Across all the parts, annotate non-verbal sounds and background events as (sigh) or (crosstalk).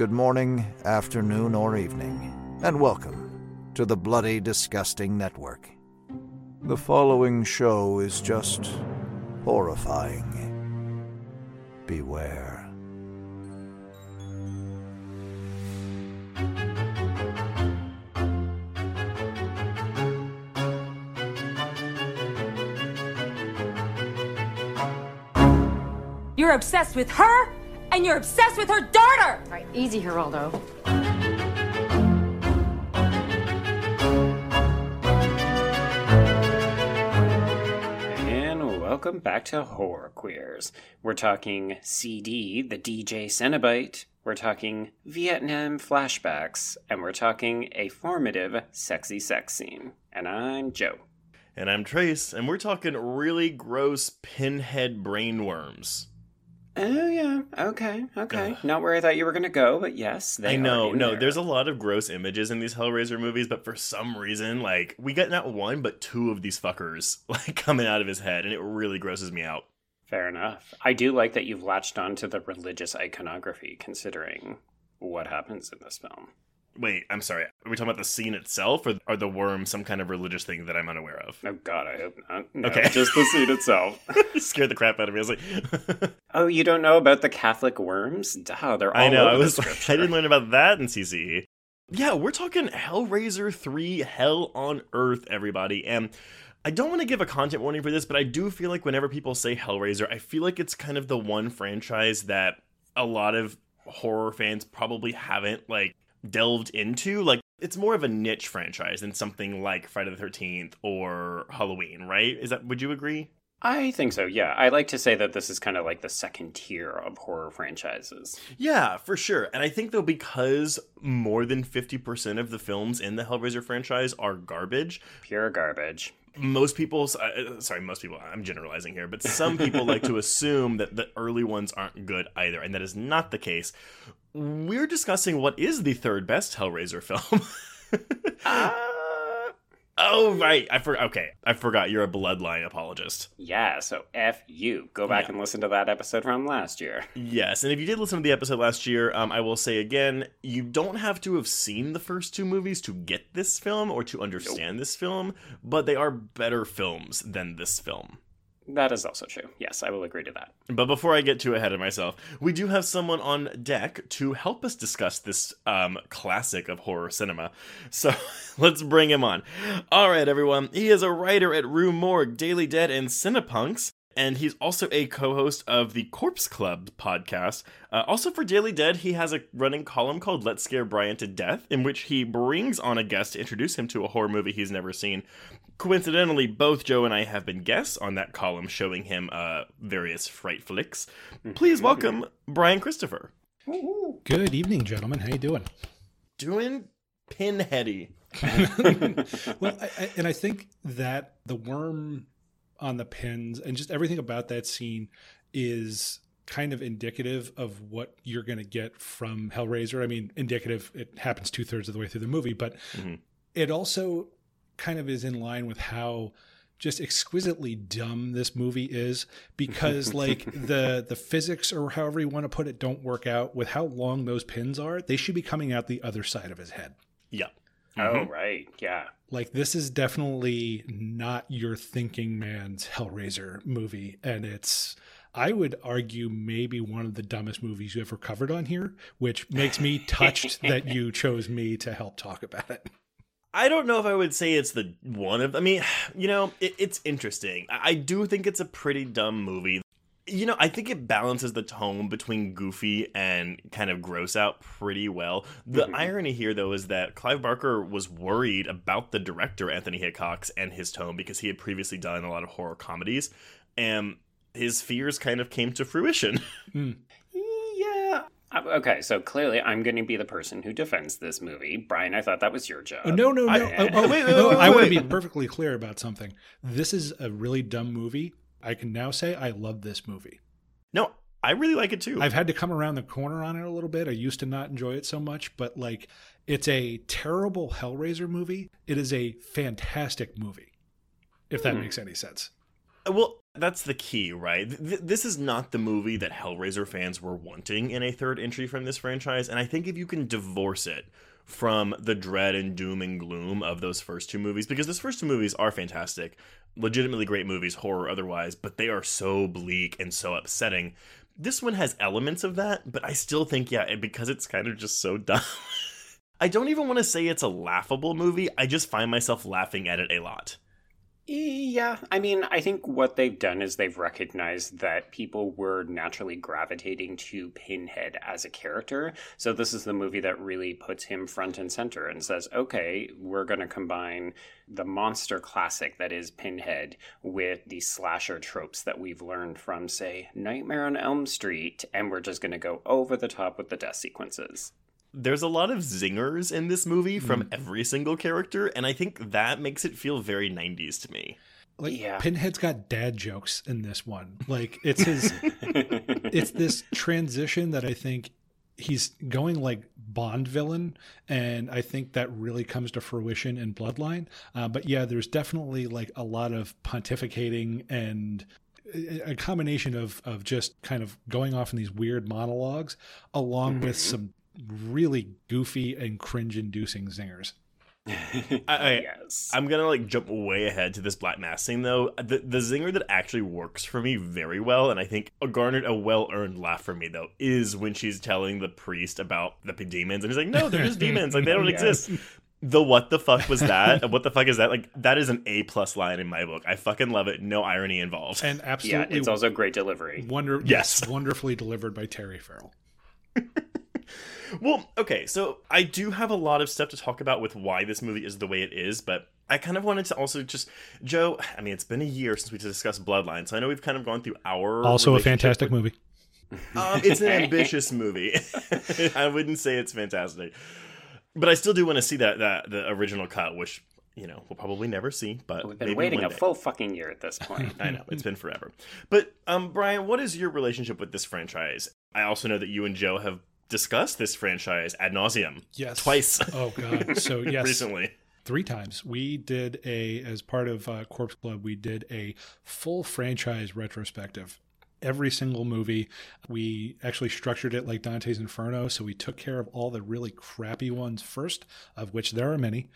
good morning, afternoon, or evening, and welcome to the Bloody Disgusting Network. The following show is just horrifying. Beware. You're obsessed with her, and you're obsessed with her daughter! All right, easy, Geraldo. And welcome back to Horror Queers. We're talking CD, the DJ Cenobite. We're talking Vietnam flashbacks, and we're talking a formative sexy sex scene. And I'm Joe. And I'm Trace, and we're talking really gross pinhead brainworms. Oh yeah, okay, okay. Not where I thought you were gonna go, but yes, they I know, no, there. there's a lot of gross images in these Hellraiser movies, but for some reason, like, we got not one, but two of these fuckers, (laughs) like, coming out of his head, and it really grosses me out. Fair enough. I do like that you've latched on to the religious iconography, considering what happens in this film. Wait, I'm sorry. Are we talking about the scene itself, or are the worms some kind of religious thing that I'm unaware of? Oh God, I hope not. No, Okay. just the scene itself. (laughs) scared the crap out of me. I was like, (laughs) Oh, you don't know about the Catholic worms? Duh, they're all I know. over I was like. (laughs) I didn't learn about that in CCE. Yeah, we're talking Hellraiser 3 Hell on Earth, everybody. And I don't want to give a content warning for this, but I do feel like whenever people say Hellraiser, I feel like it's kind of the one franchise that a lot of horror fans probably haven't like delved into. Like it's more of a niche franchise than something like Friday the 13th or Halloween, right? Is that would you agree? I think so, yeah. I like to say that this is kind of like the second tier of horror franchises. Yeah, for sure. And I think though because more than 50% of the films in the Hellraiser franchise are garbage, Pure garbage. most people uh, sorry, most people, I'm generalizing here, but some people like to (laughs) assume that the early ones aren't good either, and that is not the case. We're discussing what is the third best Hellraiser film. (laughs) Uh, oh, right. I forgot. okay. I forgot you're a bloodline apologist. yeah, so F you. Go back Yeah. and listen to that episode from last year. Yes, and if you did listen to the episode last year, um, I will say again, you don't have to have seen the first two movies to get this film or to understand this film, but they are better films than this film. That is also true. Yes, I will agree to that. But before I get too ahead of myself, we do have someone on deck to help us discuss this um, classic of horror cinema. So (laughs) let's bring him on. All right, everyone. He is a writer at Rue Morgue, Daily Dead, and Cinepunks. And he's also a co host of the Corpse Club podcast. Uh, also, for Daily Dead, he has a running column called Let's Scare Bryan to Death, in which he brings on a guest to introduce him to a horror movie he's never seen. Coincidentally, both Joe and I have been guests on that column showing him uh, various fright flicks. Please welcome Bryan Christopher. Good evening, gentlemen. How you doing? Doing pinheady. (laughs) well, I, I, and I think that the worm on the pins and just everything about that scene is kind of indicative of what you're going to get from Hellraiser. I mean, indicative. It happens two thirds of the way through the movie, but Mhm. it also kind of is in line with how just exquisitely dumb this movie is because (laughs) like the the physics or however you want to put it don't work out with how long those pins are they should be coming out the other side of his head Yeah. Oh, Mhm. right. Yeah. like this is definitely not your thinking man's hellraiser movie and it's i would argue maybe one of the dumbest movies you ever covered on here which makes me touched that (laughs) you chose me to help talk about it I don't know if I would say it's the one of. I mean, (sighs) you know, it, it's interesting. I I do think it's a pretty dumb movie. You know, I think it balances the tone between goofy and kind of gross out pretty well. The Mhm. irony here, though, is that Clive Barker was worried about the director, Anthony Hickox, and his tone because he had previously done a lot of horror comedies. And his fears kind of came to fruition. Yeah. (laughs) Uh, Okay, so clearly I'm going to be the person who defends this movie. Bryan, I thought that was your job. Oh, no, no, no. I- oh, oh, wait, wait, no, wait, I want to be perfectly clear about something. This is a really dumb movie. I can now say I love this movie. no, I really like it too. I've had to come around the corner on it a little bit. I used to not enjoy it so much, but like it's a terrible Hellraiser movie. It is a fantastic movie, if that Hmm. makes any sense. Well, that's the key, right? Th- this is not the movie that Hellraiser fans were wanting in a third entry from this franchise, and I think if you can divorce it from the dread and doom and gloom of those first two movies, because those first two movies are fantastic, legitimately great movies, horror otherwise, but they are so bleak and so upsetting. This one has elements of that, but I still think, yeah, because it's kind of just so (laughs) dumb. I don't even want to say it's a laughable movie. I just find myself laughing at it a lot. Yeah, I mean, I think what they've done is they've recognized that people were naturally gravitating to Pinhead as a character. So this is the movie that really puts him front and center and says, okay, we're going to combine the monster classic that is Pinhead with the slasher tropes that we've learned from, say, Nightmare on Elm Street, and we're just going to go over the top with the death sequences there's a lot of zingers in this movie from mm. every single character, and I think that makes it feel very 90s to me. Like yeah. Pinhead's got dad jokes in this one. Like it's his (laughs) it's this transition that I think he's going like Bond villain, and I think that really comes to fruition in Bloodline. Uh, but yeah, there's definitely like a lot of pontificating and a combination of of just kind of going off in these weird monologues, along mm-hmm. with some really goofy and cringe-inducing zingers. I, I, yes. I'm gonna like jump way ahead to this black mass thing though. The the zinger that actually works for me very well, and I think garnered a well earned laugh for me though, is when she's telling the priest about the demons, and he's like, "No, they're just demons. Like they don't (laughs) yes. exist." The what the fuck was that? (laughs) what the fuck is that? Like that is an A plus line in my book. I fucking love it. No irony involved. And absolutely, yeah, it's also great delivery. Wonder, yes, wonderfully delivered by Terry Farrell. (laughs) Well, okay, so I do have a lot of stuff to talk about with why this movie is the way it is, but I kind of wanted to also just Joe. I mean, it's been a year since we discussed Bloodline, so I know we've kind of gone through our also a fantastic movie. Um, it's an ambitious movie. (laughs) I wouldn't say it's fantastic, but I still do want to see that that the original cut, which you know we'll probably never see. But we've been waiting a full fucking year at this point. (laughs) I know it's been forever. But um, Bryan, what is your relationship with this franchise? I also know that you and Joe have discussed this franchise ad nauseum. Yes, twice. Oh god. (laughs) So yes, recently three times. We did a as part of uh, Corpse Club. We did a full franchise retrospective every single movie. We actually structured it like Dante's Inferno. So we took care of all the really crappy ones first, of which there are many.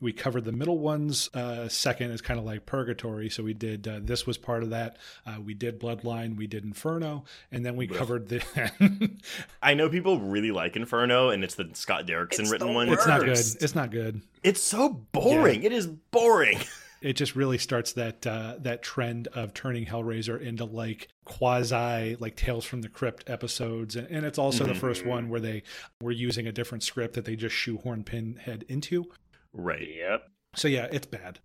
We covered the middle ones uh, second as kind of like purgatory. So we did uh, this was part of that. Uh, we did Bloodline, we did Inferno, and then we Ugh. covered the. (laughs) I know people really like Inferno, and it's the Scott Derrickson it's written one. It's not good. It's not good. It's so boring. Yeah. It is boring. (laughs) it just really starts that uh, that trend of turning Hellraiser into like quasi like Tales from the Crypt episodes, and, and it's also mm-hmm. the first one where they were using a different script that they just shoehorn Pinhead into. Right. Yep. So yeah, it's bad.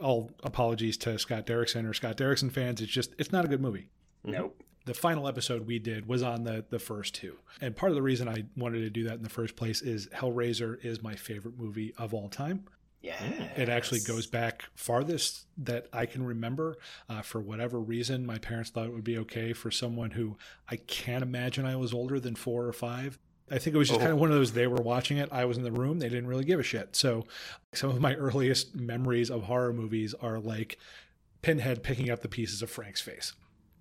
All apologies to Scott Derrickson or Scott Derrickson fans. It's just it's not a good movie. Nope. The final episode we did was on the the first two. And part of the reason I wanted to do that in the first place is Hellraiser is my favorite movie of all time. Yeah, it actually goes back farthest that I can remember. Uh, for whatever reason, my parents thought it would be okay for someone who I can't imagine I was older than four or five. I think it was just oh. kind of one of those. They were watching it. I was in the room. They didn't really give a shit. So, some of my (laughs) earliest memories of horror movies are like Pinhead picking up the pieces of Frank's face.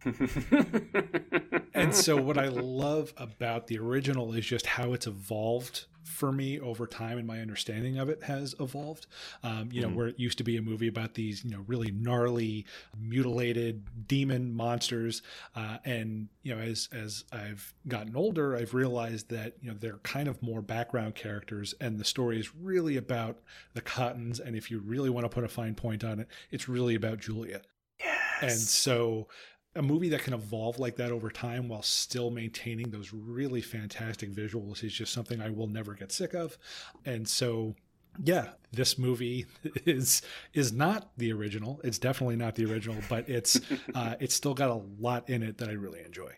(laughs) and so, what I love about the original is just how it's evolved for me over time and my understanding of it has evolved. Um, you know, mm. where it used to be a movie about these, you know, really gnarly, mutilated demon monsters. Uh, and, you know, as, as I've gotten older, I've realized that, you know, they're kind of more background characters and the story is really about the Cottons. And if you really want to put a fine point on it, it's really about Julia. Yes. And so a movie that can evolve like that over time while still maintaining those really fantastic visuals is just something I will never get sick of. And so yeah, this movie (laughs) is is not the original. It's definitely not the original, but it's (laughs) uh, it's still got a lot in it that I really enjoy.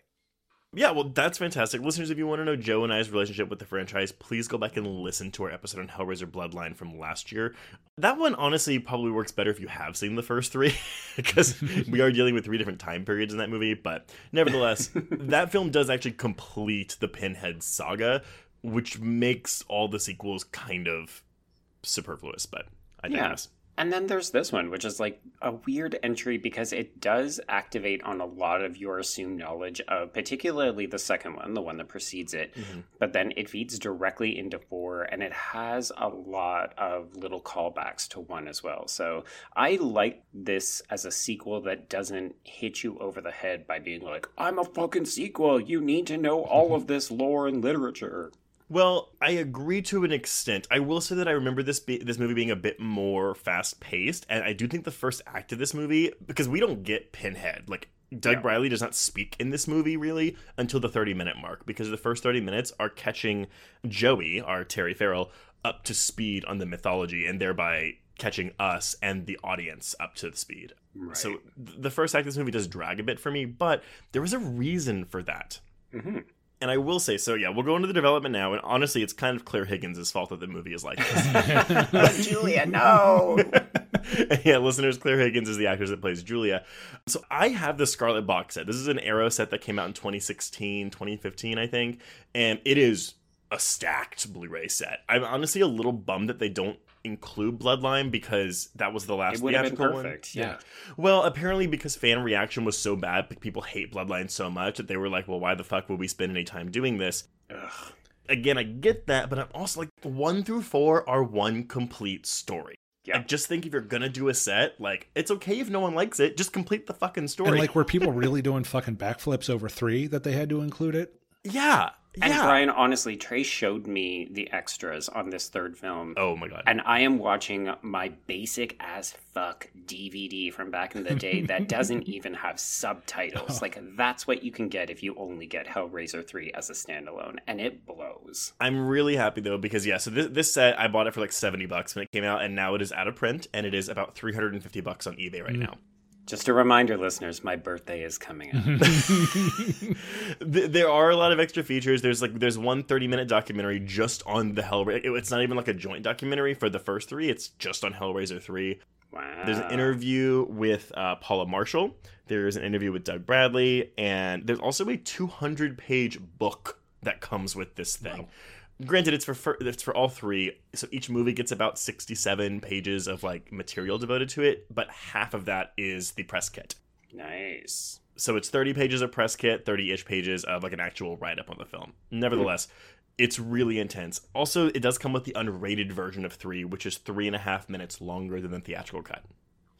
Yeah, well, that's fantastic. Listeners, if you want to know Joe and I's relationship with the franchise, please go back and listen to our episode on Hellraiser Bloodline from last year. That one honestly probably works better if you have seen the first three, (laughs) because we are dealing with three different time periods in that movie. But nevertheless, (laughs) that film does actually complete the Pinhead saga, which makes all the sequels kind of superfluous, but I digress. Yeah. And then there's this one, which is like a weird entry because it does activate on a lot of your assumed knowledge of, particularly the second one, the one that precedes it. Mm-hmm. But then it feeds directly into four, and it has a lot of little callbacks to one as well. So I like this as a sequel that doesn't hit you over the head by being like, I'm a fucking sequel. You need to know all of (laughs) this lore and literature. Well, I agree to an extent. I will say that I remember this be- this movie being a bit more fast paced, and I do think the first act of this movie because we don't get Pinhead like. Doug Yeah. Bradley does not speak in this movie really until the 30 minute mark because the first 30 minutes are catching Joey, our Terry Farrell, up to speed on the mythology and thereby catching us and the audience up to the speed. Right. So th- the first act of this movie does drag a bit for me, but there was a reason for that. hmm And I will say, so yeah, we'll go into the development now. And honestly, it's kind of Claire Higgins' fault that the movie is like this. (laughs) Julia, no. (laughs) yeah, listeners, Claire Higgins is the actress that plays Julia. So I have the Scarlet box set. This is an Arrow set that came out in 2016, 2015, I think. And it is a stacked Blu ray set. I'm honestly a little bummed that they don't include Bloodline because that was the last It would been theatrical one. perfect. Yeah. Well, apparently because fan reaction was so bad, people hate Bloodline so much that they were like, well, why the fuck would we spend any time doing this? Ugh. Again, I get that, but I'm also like, one through four are one complete story. Yeah. I Yeah. just think if you're gonna do a set, like, it's okay if no one likes it, just complete the fucking story. And like, were people really doing fucking backflips over three that they had to include it? (laughs) yeah, And yeah. Bryan, honestly, Trey showed me the extras on this third film. oh my god. And I am watching my basic as fuck DVD from back in the day that doesn't (laughs) even have subtitles. Like, that's what you can get if you only get Hellraiser 3 as a standalone. And it blows. I'm really happy though because yeah, so this, this set I bought it for like 70 bucks when it came out, and now it is out of print, and it is about 350 bucks on eBay right mm. now. Just a reminder, listeners, my birthday is coming up. (laughs) There are a lot of extra features. There's like there's one 30 minute documentary just on the Hellraiser. It's not even like a joint documentary for the first three. It's just on Hellraiser 3. wow. There's an interview with uh, Paula Marshall. There's an interview with Doug Bradley, and there's also a 200 page book that comes with this thing. Granted, it's for it's for all three, so each movie gets about 67 pages of like material devoted to it, but half of that is the press kit. Nice. So it's 30 pages of press kit, 30 ish pages of like an actual write up on the film. Nevertheless, it's really intense. Also, it does come with the unrated version of three, which is three and a half minutes longer than the theatrical cut.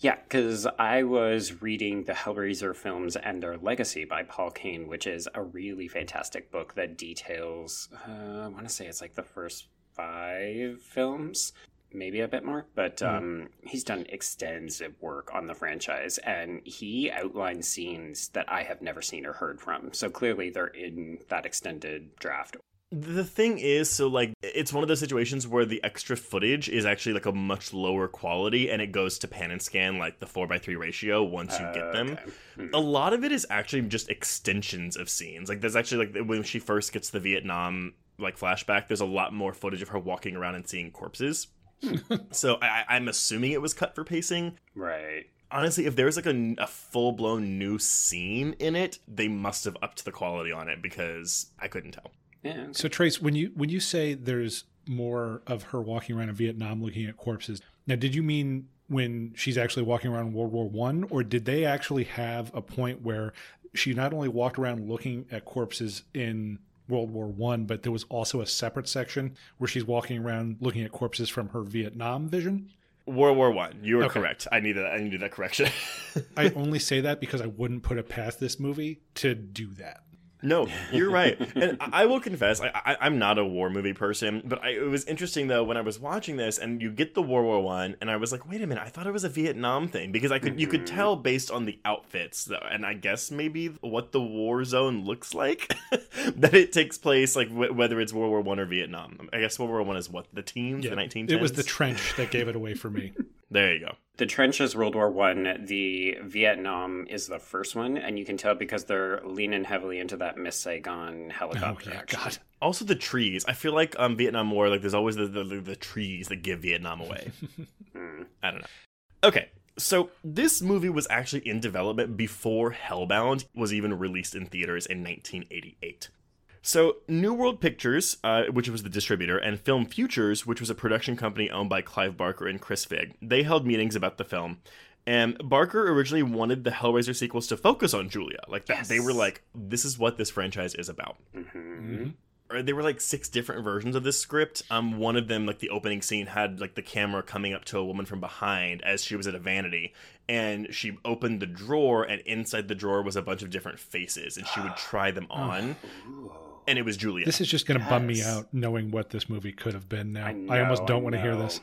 Yeah, because I was reading the Hellraiser films and their legacy by Paul Kane, which is a really fantastic book that details, uh, I want to say it's like the first five films, maybe a bit more, but um, he's done extensive work on the franchise and he outlines scenes that I have never seen or heard from. So clearly they're in that extended draft. The thing is, so like, it's one of those situations where the extra footage is actually like a much lower quality and it goes to pan and scan like the 4x3 ratio once you get them. Okay. Hmm. A lot of it is actually just extensions of scenes. Like, there's actually like when she first gets the Vietnam like flashback, there's a lot more footage of her walking around and seeing corpses. (laughs) so I, I'm assuming it was cut for pacing. Right. Honestly, if there's like a, a full blown new scene in it, they must have upped the quality on it because I couldn't tell. Yeah. okay. So Trace, when you when you say there's more of her walking around in Vietnam looking at corpses, now did you mean when she's actually walking around in World War One, or did they actually have a point where she not only walked around looking at corpses in World War One, but there was also a separate section where she's walking around looking at corpses from her Vietnam vision? World War One. You are Okay. correct. I needed that. I needed that correction. I (laughs) only say that because I wouldn't put it past this movie to do that. No, you're right. And I will confess, I, I, I'm not a war movie person, but I, it was interesting though when I was watching this, and you get the World War One, and I was like, wait a minute, I thought it was a Vietnam thing because I could you could tell based on the outfits, though, and I guess maybe what the war zone looks like (laughs) that it takes place, like wh- whether it's World War One or Vietnam. I guess World War One is what the teens, the 1910s. it was the trench that gave it away for me. (laughs) there you go. The trench is World War One. The Vietnam is the first one, and you can tell because they're leaning heavily into that Miss Saigon Oh helicopter. yeah, action. God. Also the trees. I feel like um Vietnam War, like there's always the the, the trees that give Vietnam away. (laughs) Hmm. I don't know. Okay, so this movie was actually in development before Hellbound was even released in theaters in 1988. So, New World Pictures, uh, which was the distributor, and Film Futures, which was a production company owned by Clive Barker and Chris Figg, they held meetings about the film. And Barker originally wanted the Hellraiser sequels to focus on Julia. Like that, they were like, "This is what this franchise is about." Or There were like six different versions of this script. Um, one of them, like the opening scene, had like the camera coming up to a woman from behind as she was at a vanity, and she opened the drawer, and inside the drawer was a bunch of different faces, and she would (gasps) try them on, and it was Julia. This is just going to bum me out knowing what this movie could have been now. I, know, almost don't want to hear this.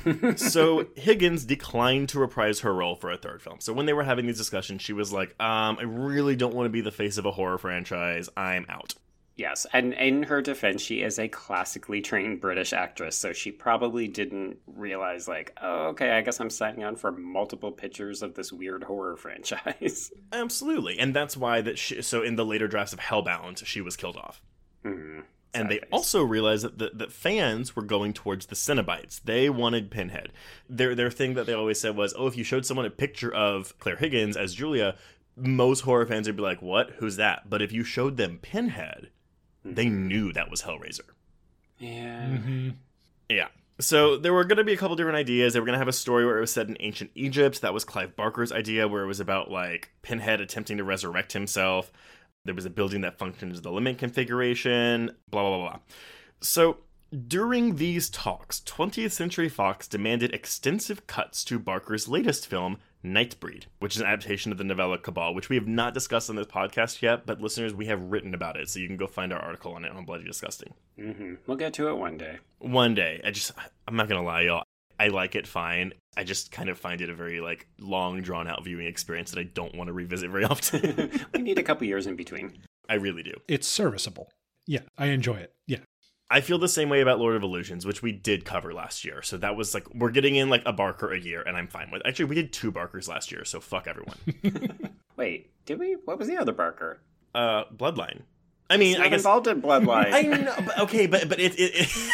(laughs) so Higgins declined to reprise her role for a third film. So when they were having these discussions, she was like, um, I really don't want to be the face of a horror franchise. I'm out. Yes, and in her defense, she is a classically trained British actress, so she probably didn't realize, like, oh, okay, I guess I'm signing on for multiple pictures of this weird horror (laughs) franchise. Absolutely. And that's why that she, so in the later drafts of Hellbound, she was killed off. Hmm. And they also realized that, that that fans were going towards the Cenobites. They wanted Pinhead. Their their thing that they always said was, "Oh, if you showed someone a picture of Claire Higgins as Julia, most horror fans would be like, "What? Who's that?" But if you showed them Pinhead, they knew that was Hellraiser. Yeah. hmm Yeah. So there were going to be a couple different ideas. They were going to have a story where it was set in ancient Egypt. That was Clive Barker's idea, where it was about like Pinhead attempting to resurrect himself. There was a building that functioned as the limit configuration. Blah blah blah blah. So during these talks, 20th Century Fox demanded extensive cuts to Barker's latest film, Nightbreed, which is an adaptation of the novella Cabal, which we have not discussed on this podcast yet, but listeners, we have written about it, so you can go find our article on it on Bloody Disgusting hmm We'll get to it one day. one day i just i'm not gonna lie y'all i like it fine i just kind of find it a very like long drawn out viewing experience that i don't want to revisit very often (laughs) we need a couple years in between. i really do It's serviceable. Yeah, I enjoy it. Yeah. i feel the same way about lord of illusions which we did cover last year so that was like we're getting in like a barker a year and i'm fine with it. actually we did two barkers last year so fuck everyone (laughs) Wait, did we? What was the other Barker? uh bloodline i mean i not guess involved in Bloodline. (laughs) i know but, okay but but it, it, it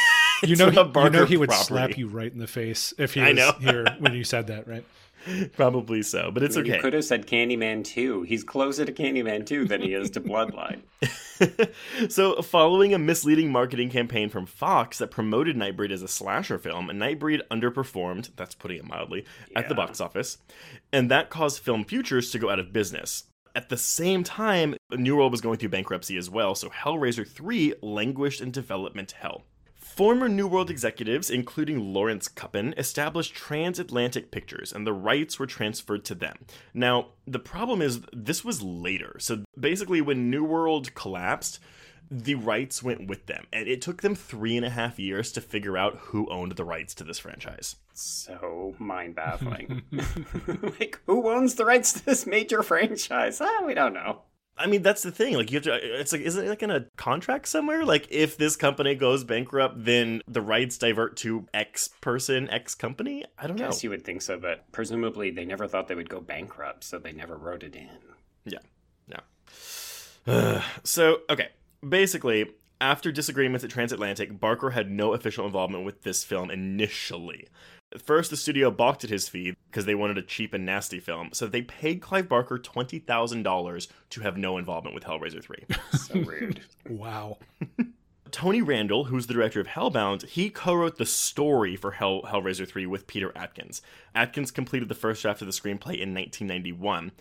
You (laughs) know, he, you know he would property. slap you right in the face if he I was know. here when you said that, right? (laughs) probably so but it's You okay could have said Candyman 2. He's closer to Candyman 2 than he is to Bloodline. (laughs) so, following a misleading marketing campaign from Fox that promoted Nightbreed as a slasher film, Nightbreed underperformed, that's putting it mildly, at the box office, and that caused Film Futures to go out of business. At the same time, New World was going through bankruptcy as well, so Hellraiser 3 languished in development hell. Former New World executives, including Lawrence Kuppin, established Transatlantic Pictures, and the rights were transferred to them. Now, the problem is this was later. So basically, when New World collapsed, the rights went with them, and it took them three and a half years to figure out who owned the rights to this franchise. So mind baffling. (laughs) (laughs) like, who owns the rights to this major franchise? Ah, we don't know. I mean, that's the thing. Like, you have to. Uh, it's like, isn't it like in a contract somewhere? Like, if this company goes bankrupt, then the rights divert to X person, X company. I don't know. Guess you would think so, but presumably they never thought they would go bankrupt, so they never wrote it in. Yeah. No. (sighs) so, okay. Basically, after disagreements at Transatlantic, Barker had no official involvement with this film initially. First, the studio balked at his fee because they wanted a cheap and nasty film, so they paid Clive Barker $20,000 to have no involvement with Hellraiser 3. (laughs) So rude. Wow. (laughs) Tony Randel, who's the director of Hellbound, he co-wrote the story for Hell Hellraiser 3 with Peter Atkins. Atkins completed the first draft of the screenplay in 1991,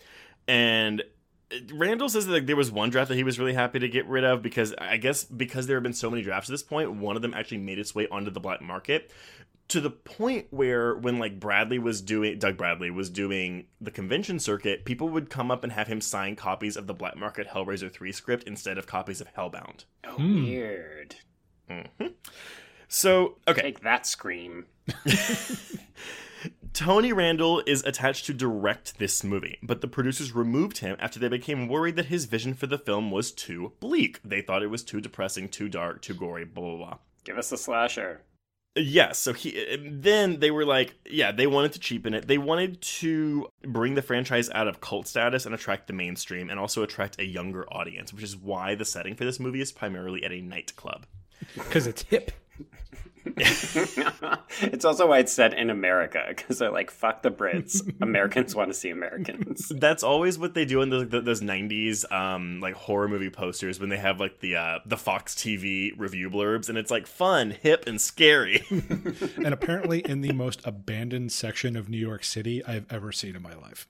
and Randel says that like, there was one draft that he was really happy to get rid of because I guess because there have been so many drafts at this point, one of them actually made its way onto the black market to the point where when like Bradley was doing Doug Bradley was doing the convention circuit, people would come up and have him sign copies of the black market Hellraiser 3 script instead of copies of Hellbound. Oh, Hmm. weird. So, okay. Take that scream. (laughs) Tony Randel is attached to direct this movie, but the producers removed him after they became worried that his vision for the film was too bleak. They thought it was too depressing, too dark, too gory, blah blah blah. Give us a slasher. Yes, so he then they were like, yeah, they wanted to cheapen it. They wanted to bring the franchise out of cult status and attract the mainstream and also attract a younger audience, which is why the setting for this movie is primarily at a nightclub. (laughs) Because it's hip. (laughs) it's also why it's set in America because they're like, fuck the Brits. (laughs) Americans want to see Americans. (laughs) That's always what they do in the, the, those '90s um, like horror movie posters when they have like the uh, the Fox TV review blurbs, and it's like fun, hip, and scary. and apparently in the most abandoned section of New York City I've ever seen in my life.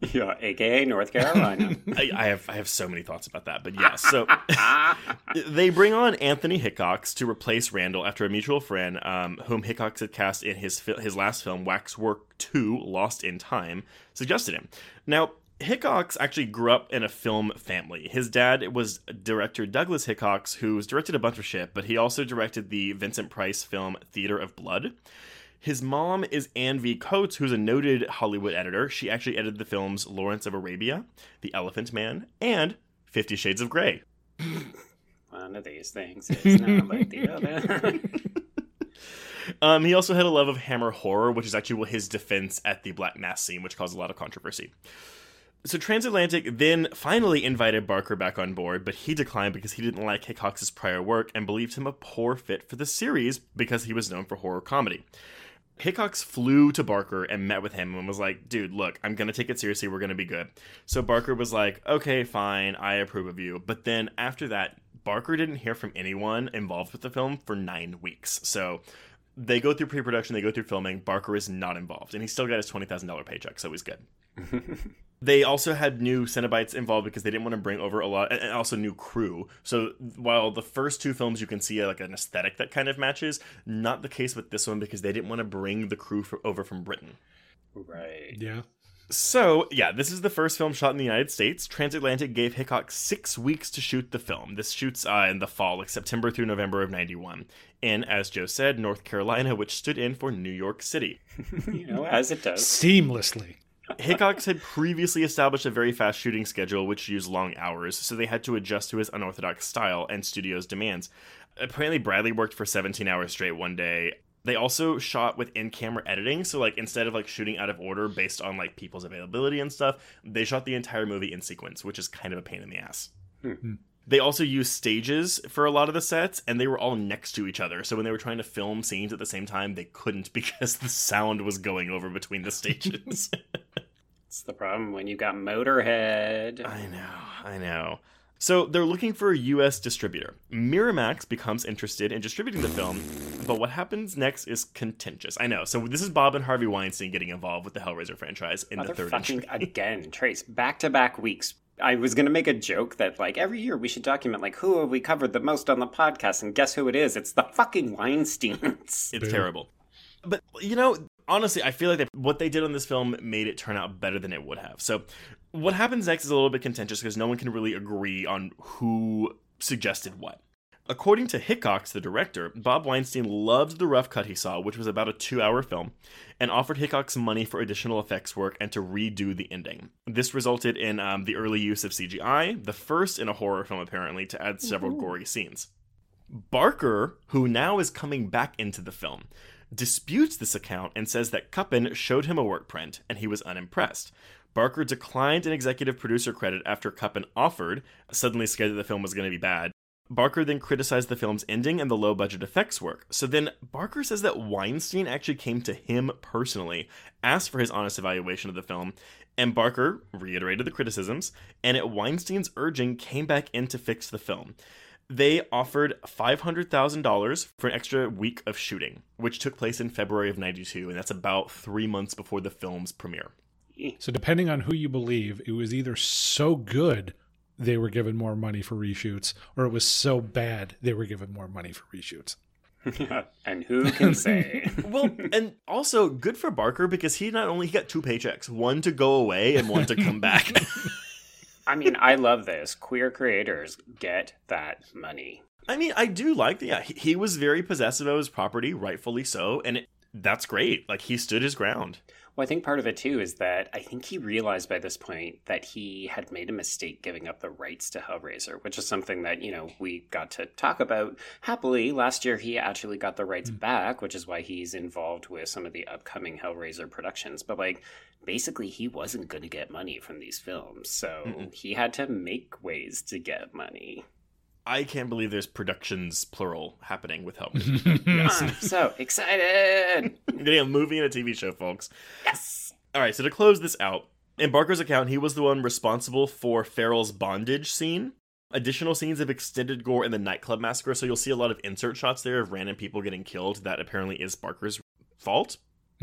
Yeah, aka North Carolina. (laughs) I, I have I have so many thoughts about that, but yeah. So (laughs) they bring on Anthony Hickox to replace Randel after a mutual friend, um, whom Hickox had cast in his his last film, Waxwork Two: Lost in Time, suggested him. Now. Hickox actually grew up in a film family. His dad was director Douglas Hickox, who's directed a bunch of shit, but he also directed the Vincent Price film Theater of Blood. His mom is Anne V. Coates, who's a noted Hollywood editor. She actually edited the films Lawrence of Arabia, The Elephant Man, and Fifty Shades of Grey. (laughs) One of these things is not like the other. (laughs) Um, he also had a love of Hammer horror, which is actually his defense at the Black Mass scene, which caused a lot of controversy. So Transatlantic then finally invited Barker back on board, but he declined because he didn't like Hickox's prior work and believed him a poor fit for the series because he was known for horror comedy. Hickox flew to Barker and met with him and was like, dude, look, I'm going to take it seriously. We're going to be good. So Barker was like, okay, fine. I approve of you. But then after that, Barker didn't hear from anyone involved with the film for nine weeks. So they go through pre production, they go through filming. Barker is not involved. And he still got his $20,000 paycheck. So he's good. (laughs) They also had new Cenobites involved because they didn't want to bring over a lot, and also new crew. So while the first two films you can see like an aesthetic that kind of matches, not the case with this one because they didn't want to bring the crew for, over from Britain. right. Yeah. So yeah, this is the first film shot in the United States. Transatlantic gave Hickox six weeks to shoot the film. This shoots uh, in the fall, like September through November of '91, in, as Joe said, North Carolina, which stood in for New York City. (laughs) You know, (laughs) as it does. Seamlessly. Hickox had previously established a very fast shooting schedule, which used long hours, so they had to adjust to his unorthodox style and studio's demands. Apparently, Bradley worked for 17 hours straight one day. They also shot with in-camera editing, so like instead of like shooting out of order based on like people's availability and stuff, they shot the entire movie in sequence, which is kind of a pain in the ass. Hmm. Hmm. They also used stages for a lot of the sets, and they were all next to each other. So when they were trying to film scenes at the same time, they couldn't (laughs) because the sound was going over between the stages. (laughs) It's the problem when you've got Motorhead. I know, I know. So they're looking for a U.S. distributor. Miramax becomes interested in distributing the film, but what happens next is contentious. I know. So this is Bob and Harvey Weinstein getting involved with the Hellraiser franchise in the third Motherfucking entry. again, Trace, back to back weeks. I was gonna make a joke that like every year we should document like who have we covered the most on the podcast, and guess who it is? It's the fucking Weinsteins. It's terrible. But you know, honestly, I feel like they, what they did on this film made it turn out better than it would have. So, what happens next is a little bit contentious because no one can really agree on who suggested what. According to Hickox, the director, Bob Weinstein loved the rough cut he saw, which was about a two hour film, and offered Hickox money for additional effects work and to redo the ending. This resulted in um, the early use of CGI, the first in a horror film apparently, to add several gory scenes. Barker, who now is coming back into the film, disputes this account and says that Kuppin showed him a work print and he was unimpressed. Barker declined an executive producer credit after Kuppin offered, suddenly scared that the film was going to be bad. Barker then criticized the film's ending and the low budget effects work. So then Barker says that Weinstein actually came to him personally, asked for his honest evaluation of the film, and Barker reiterated the criticisms, and at Weinstein's urging came back in to fix the film. They offered $500,000 for an extra week of shooting, which took place in February of 92, and that's about three months before the film's premiere. So depending on who you believe, it was either so good they were given more money for reshoots, or it was so bad they were given more money for reshoots. (laughs) and who can say? (laughs) Well, and also good for Barker because he not only he got two paychecks, one to go away and one to come back. (laughs) I mean, I love this. Queer creators get that money. I mean, I do like that. Yeah, he, he was very possessive of his property, rightfully so, and it, that's great. Like he stood his ground. Well, I think part of it too is that I think he realized by this point that he had made a mistake giving up the rights to Hellraiser, which is something that, you know, we got to talk about happily. Last year, he actually got the rights mm. back, which is why he's involved with some of the upcoming Hellraiser productions. But, like, basically, he wasn't going to get money from these films. So he had to make ways to get money. I can't believe there's productions plural happening with Hellraiser. (laughs) yes. I'm so excited. I'm getting a movie and a TV show, folks. Yes. All right, so to close this out, in Barker's account, he was the one responsible for Farrell's bondage scene. Additional scenes of extended gore in the nightclub massacre, so you'll see a lot of insert shots there of random people getting killed. That apparently is Barker's fault.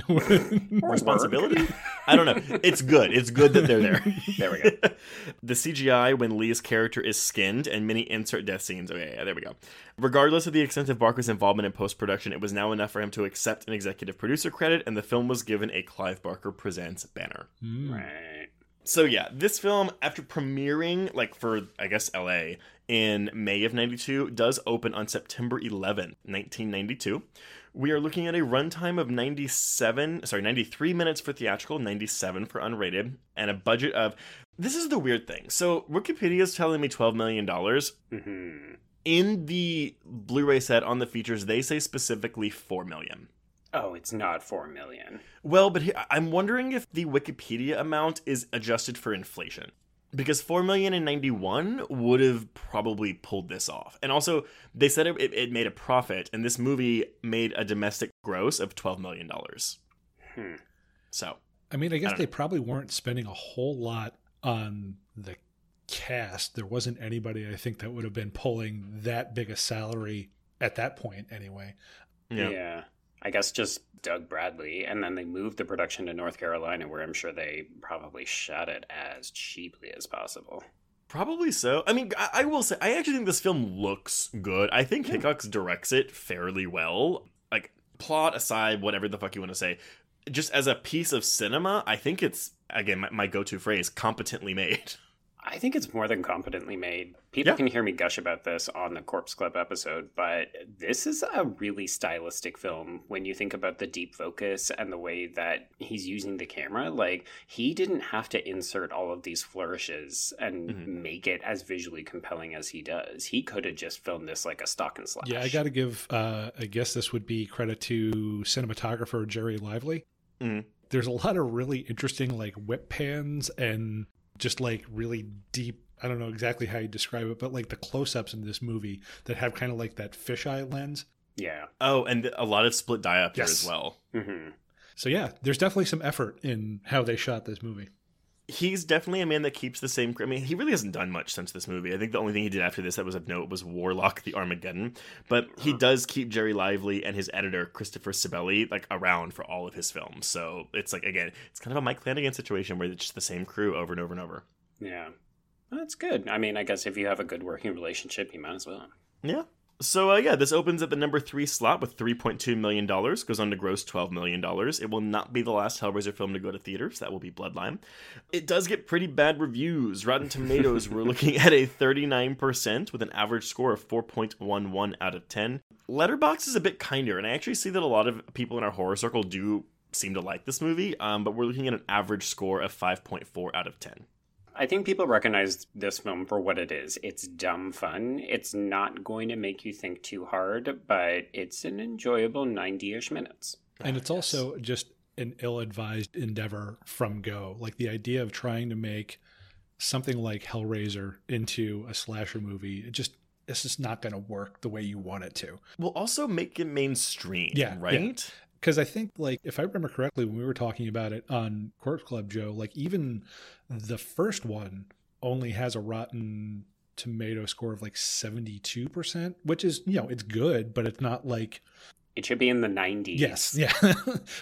Responsibility? I don't know. It's good. It's good that they're there. (laughs) There we go. (laughs) the CGI when Lee's character is skinned and many insert death scenes. Okay, yeah, there we go. Regardless of the extent of Barker's involvement in post production, it was now enough for him to accept an executive producer credit, and the film was given a Clive Barker Presents banner. Hmm. Right. So yeah, this film after premiering like for I guess LA in May of 92 does open on September 11, 1992. We are looking at a runtime of 97, sorry, 93 minutes for theatrical, 97 for unrated, and a budget of This is the weird thing. So Wikipedia is telling me 12 million dollars. hmm In the Blu-ray set on the features, they say specifically 4 million. Oh, it's not four million. Well, but he, I'm wondering if the Wikipedia amount is adjusted for inflation. Because four million and ninety one would have probably pulled this off, and also they said it, it, it made a profit, and this movie made a domestic gross of twelve million dollars. Hmm. So I mean, I guess don't they probably weren't spending a whole lot on the cast. There wasn't anybody I think that would have been pulling that big a salary at that point anyway. yeah, Yeah. I guess just Doug Bradley, and then they moved the production to North Carolina, where I'm sure they probably shot it as cheaply as possible. probably so. I mean, I, I will say I actually think this film looks good. I think Hickox directs it fairly well. Like plot aside, whatever the fuck you want to say, just as a piece of cinema, I think it's again my, my go-to phrase competently made. (laughs) I think it's more than competently made. People Yeah. can hear me gush about this on the Corpse Club episode, but this is a really stylistic film when you think about the deep focus and the way that he's using the camera. Like, he didn't have to insert all of these flourishes and Mhm. make it as visually compelling as he does. He could have just filmed this like a stock and slash. Yeah, I got to give, uh, I guess this would be credit to cinematographer Gerry Lively. Mhm. There's a lot of really interesting, like, whip pans and just like really deep. I don't know exactly how you describe it, but like the close ups in this movie that have kind of like that fisheye lens. Yeah. Oh, and a lot of split diopter Yes. as well. hmm So, yeah, there's definitely some effort in how they shot this movie. He's definitely a man that keeps the same. I mean, he really hasn't done much since this movie. I think the only thing he did after this that was of note was Warlock: The Armageddon. But he does keep Gerry Lively and his editor Christopher Cibelli like around for all of his films. So it's like again, it's kind of a Mike Flanagan situation where it's just the same crew over and over and over. Yeah. Well, That's good. I mean, I guess if you have a good working relationship, you might as well. Yeah. So uh, yeah, this opens at the number three slot with three point two million dollars. Goes on to gross twelve million dollars. It will not be the last Hellraiser film to go to theaters. That will be Bloodline. It does get pretty bad reviews. Rotten Tomatoes, we're (laughs) looking at a thirty nine percent with an average score of four point one one out of ten. Letterboxd is a bit kinder, and I actually see that a lot of people in our horror circle do seem to like this movie. Um, but we're looking at an average score of five point four out of ten. I think people recognize this film for what it is. It's dumb fun. It's not going to make you think too hard, but it's an enjoyable 90 ish minutes. And it's ah, also just an ill advised endeavor from Go. Like the idea of trying to make something like Hellraiser into a slasher movie, it just it's just not going to work the way you want it to. We'll also make it mainstream. Yeah, right. Because I think, like, if I remember correctly, when we were talking about it on Corpse Club, Joe, like, even the first one only has a Rotten Tomato score of like 72%, which is, you know, it's good, but it's not like It should be in the 90s. Yes, (laughs) yeah.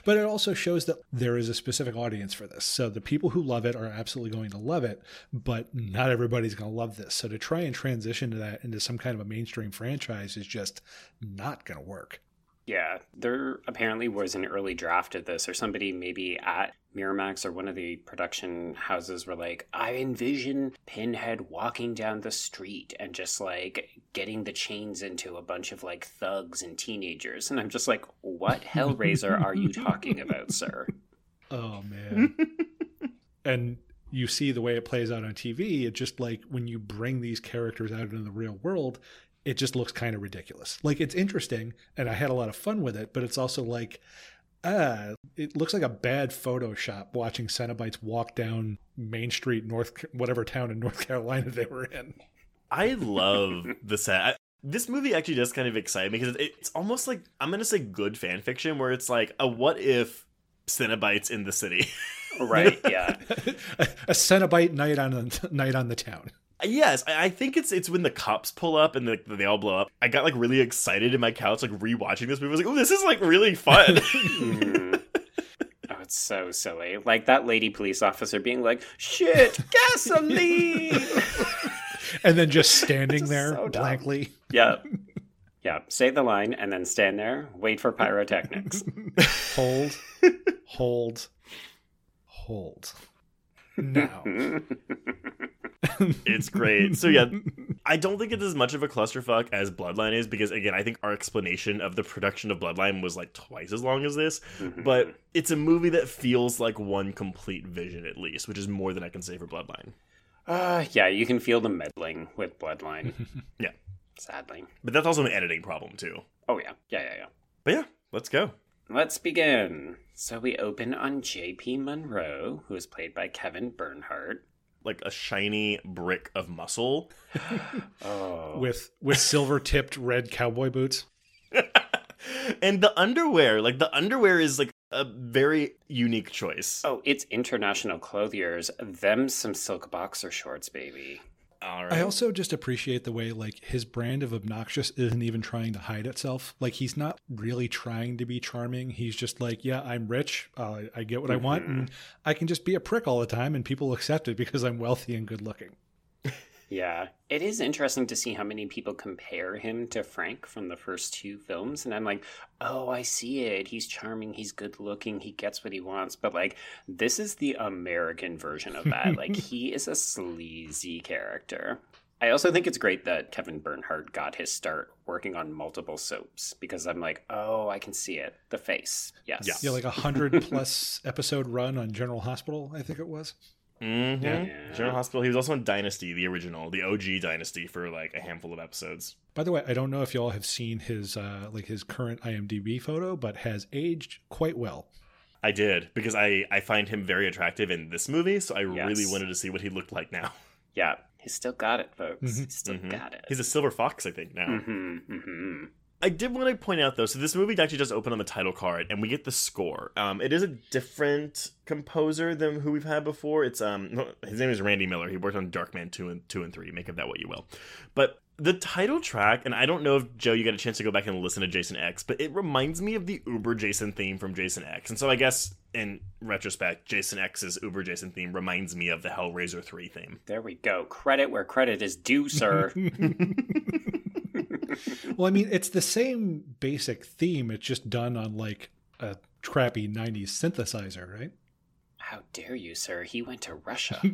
but it also shows that there is a specific audience for this. So the people who love it are absolutely going to love it, but not everybody's going to love this. So to try and transition to that into some kind of a mainstream franchise is just not going to work. Yeah, there apparently was an early draft of this, or somebody maybe at Miramax or one of the production houses were like, I envision Pinhead walking down the street and just like getting the chains into a bunch of like thugs and teenagers. And I'm just like, what Hellraiser are you talking about, sir? (laughs) Oh, man. and you see the way it plays out on TV, it just like when you bring these characters out into the real world, it just looks kind of ridiculous. Like it's interesting and I had a lot of fun with it, but it's also like ah, it looks like a bad Photoshop watching Cenobites walk down Main Street, North whatever town in North (laughs) Carolina they were in. I love the set. I, this movie actually does kind of excite me because it's almost like I'm gonna say good fan fiction where it's like a what if Cenobites in the city. Right, (laughs) yeah. a, (laughs) a Cenobite night on the night on the town. Yes, I I think it's it's when the cops pull up and the, they all blow up. I got like really excited in my couch, like rewatching this movie. I was like, "Oh, this is like really fun." Mhm. Oh, it's so silly. Like that lady police officer being like, shit, gasoline! (laughs) And then just standing Just there so blankly. yeah. (laughs) Yeah. Say the line and then stand there, wait for pyrotechnics. (laughs) Hold, hold, hold. Now. It's great. So yeah, (laughs) I don't think it's as much of a clusterfuck as Bloodline is because again, I think our explanation of the production of Bloodline was like twice as long as this. Mm-hmm. But it's a movie that feels like one complete vision at least, which is more than I can say for Bloodline. Uh, yeah, you can feel the meddling with Bloodline. (laughs) Yeah. Sadly. But that's also an editing problem too. Oh, yeah. Yeah, yeah, yeah. But yeah, let's go. Let's begin. So we open on J.P. Monroe, who is played by Kevin Bernhardt. Like a shiny brick of muscle. (laughs) Oh. With with silver tipped red cowboy boots. (laughs) and the underwear, like the underwear is like a very unique choice. Oh, it's International Clothiers. Them some silk boxer shorts, baby. All right. I also just appreciate the way like his brand of obnoxious isn't even trying to hide itself. Like he's not really trying to be charming. He's just like, yeah, I'm rich. Uh, I get what I want, and I can just be a prick all the time, and people accept it because I'm wealthy and good looking. Yeah, it is interesting to see how many people compare him to Frank from the first two films. And I'm like, oh, I see it. He's charming. He's good looking. He gets what he wants. But like, this is the American version of that. like, (laughs) he is a sleazy character. I also think it's great that Kevin Bernhardt got his start working on multiple soaps because I'm like, oh, I can see it. The face. Yes. Yeah. Yeah, like a hundred (laughs) plus episode run on General Hospital, I think it was. Mhm. Yeah. Yeah. General Hospital. He was also in Dynasty, the original, the OG Dynasty, for like a handful of episodes. By the way, I don't know if y'all have seen his uh, like his current IMDb photo, but has aged quite well. I did because I I find him very attractive in this movie, so I really wanted to see what he looked like now. (laughs) Yeah. He's still got it, folks. Mhm. He's still Mhm. got it. He's a silver fox, I think now. hmm hmm I did want to point out though, so this movie actually does open on the title card, and we get the score. Um, it is a different composer than who we've had before. It's um, his name is Randy Miller. He worked on Darkman two and two and three. Make of that what you will. But the title track, and I don't know if Joe, you got a chance to go back and listen to Jason X, but it reminds me of the Uber Jason theme from Jason X, and so I guess in retrospect, Jason X's Uber Jason theme reminds me of the Hellraiser three theme. There we go. Credit where credit is due, sir. (laughs) (laughs) Well, I mean, it's the same basic theme. It's just done on like a crappy '90s synthesizer, right? How dare you, sir? He went to Russia. (laughs)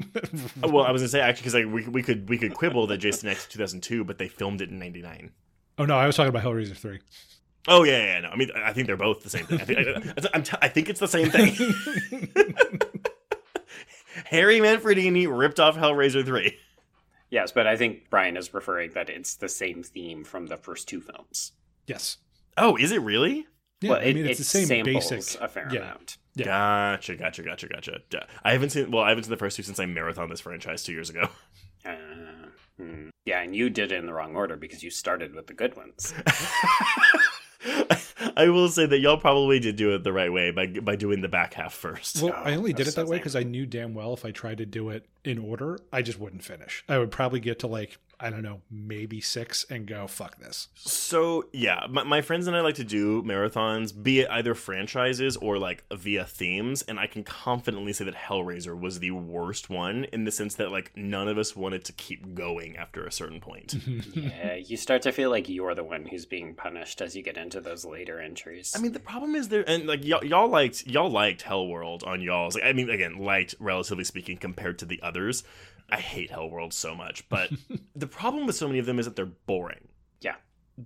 Well, I was gonna say actually because like, we we could we could quibble that Jason X two thousand two, but they filmed it in ninety nine. Oh no, I was talking about Hellraiser three. Oh yeah, yeah, yeah, no. I mean, I think they're both the same thing. I think, I, I'm t- I think it's the same thing. (laughs) Harry Manfredini ripped off Hellraiser three. Yes, but I think Brian is referring that it's the same theme from the first two films. Yes. Oh, is it really? Yeah, well, I it, mean, it it's the same samples basic. a fair yeah. amount. Yeah. Gotcha, gotcha, gotcha, gotcha. Yeah. I haven't seen. Well, I haven't seen the first two since I marathon this franchise two years ago. (laughs) Uh, hmm. Yeah, and you did it in the wrong order because you started with the good ones. (laughs) I will say that y'all probably did do it the right way by by doing the back half first. Well, Oh, I only did it that so way because I knew damn well if I tried to do it in order, I just wouldn't finish. I would probably get to like I don't know, maybe six, and go fuck this. So yeah, my, my friends and I like to do marathons, be it either franchises or like via themes, and I can confidently say that Hellraiser was the worst one in the sense that like none of us wanted to keep going after a certain point. (laughs) yeah, you start to feel like you're the one who's being punished as you get into those later entries. I mean, the problem is there, and like y'all, y'all liked y'all liked Hellworld on y'all's. Like, I mean, again, liked relatively speaking compared to the others. I hate Hellworld so much, but (laughs) the problem with so many of them is that they're boring. Yeah.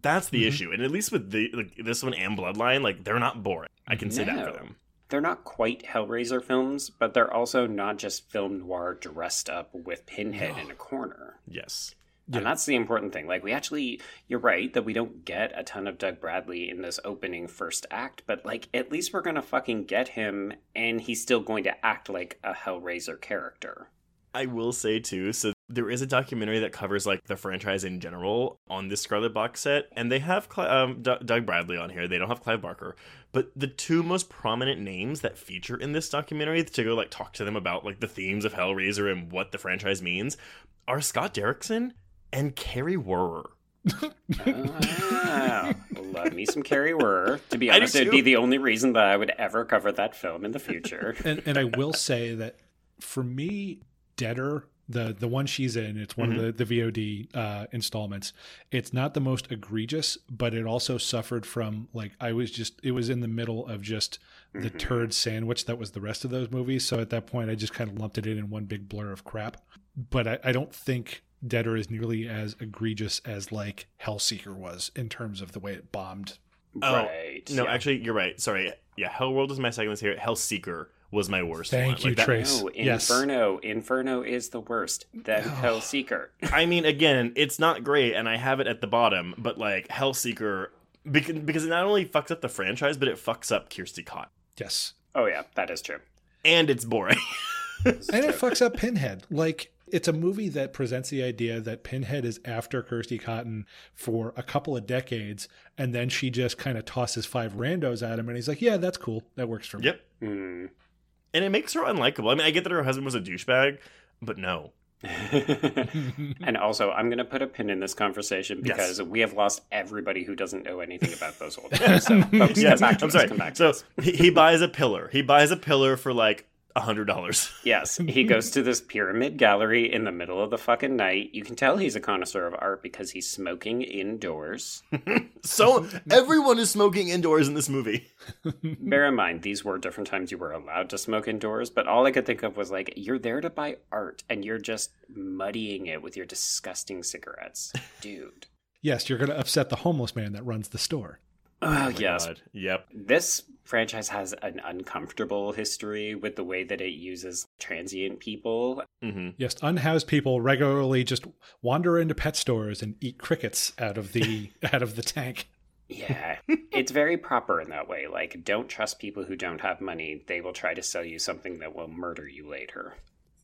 That's the Mhm. issue, and at least with the like this one and Bloodline, like they're not boring. I can say that for them. they're not quite Hellraiser films, but they're also not just film noir dressed up with Pinhead in a corner. Yes. Yeah. And that's the important thing. Like, we actually, you're right that we don't get a ton of Doug Bradley in this opening first act, but like, at least we're going to fucking get him, and he's still going to act like a Hellraiser character. I will say too. So there is a documentary that covers like the franchise in general on this Scarlet box set, and they have Cl- um, D- Doug Bradley on here. They don't have Clive Barker, but the two most prominent names that feature in this documentary to go like talk to them about like the themes of Hellraiser and what the franchise means are Scott Derrickson and Kari Wuhrer. Ah, (laughs) love me some Kari Wuhrer. To be I do honest, it'd be the only reason that I would ever cover that film in the future. and and I will say that for me, Deader, the the one she's in, it's one of the the VOD uh, installments. It's not the most egregious, but it also suffered from like I was just it was in the middle of just the turd sandwich that was the rest of those movies. So at that point, I just kind of lumped it in in one big blur of crap. But I, I don't think Deader is nearly as egregious as like Hellseeker was in terms of the way it bombed. Oh, right. No, yeah. actually, you're right. Sorry. Yeah, Hellworld is my second list here. Hellseeker was my worst Thank one. you, that- Trace. No, Yes. Inferno. Inferno is the worst. Then Hellseeker. I mean, again, it's not great, and I have it at the bottom, but like Hellseeker, because, because it not only fucks up the franchise, but it fucks up Kirsty Cott. Yes. Oh yeah, that is true. And it's boring. (laughs) (laughs) and it fucks up Pinhead. Like it's a movie that presents the idea that Pinhead is after Kirsty Cotton for a couple of decades, and then she just kind of tosses five randos at him, and he's like, "Yeah, that's cool. That works for me." yep. Hmm. And it makes her unlikable. I mean, I get that her husband was a douchebag, but no. (laughs) and also, I'm going to put a pin in this conversation Yes. because we have lost everybody who doesn't know anything about those old (laughs) films. So, folks, Yes, come back to I'm us, sorry. back So he, he buys a pillar. He buys a pillar for like hundred dollars. Yes, he goes to this pyramid gallery in the middle of the fucking night. You can tell he's a connoisseur of art because he's smoking indoors. (laughs) So everyone is smoking indoors in this movie. (laughs) Bear in mind, these were different times you were allowed to smoke indoors, but all I could think of was like, you're there to buy art and you're just muddying it with your disgusting cigarettes. Dude. Yes, you're going to upset the homeless man that runs the store. Oh, oh yes. God. Yep. This franchise has an uncomfortable history with the way that it uses transient people. hmm Yes, unhoused people regularly just wander into pet stores and eat crickets out of the (laughs) out of the tank. Yeah, it's very proper in that way. Like, don't trust people who don't have money. They will try to sell you something that will murder you later.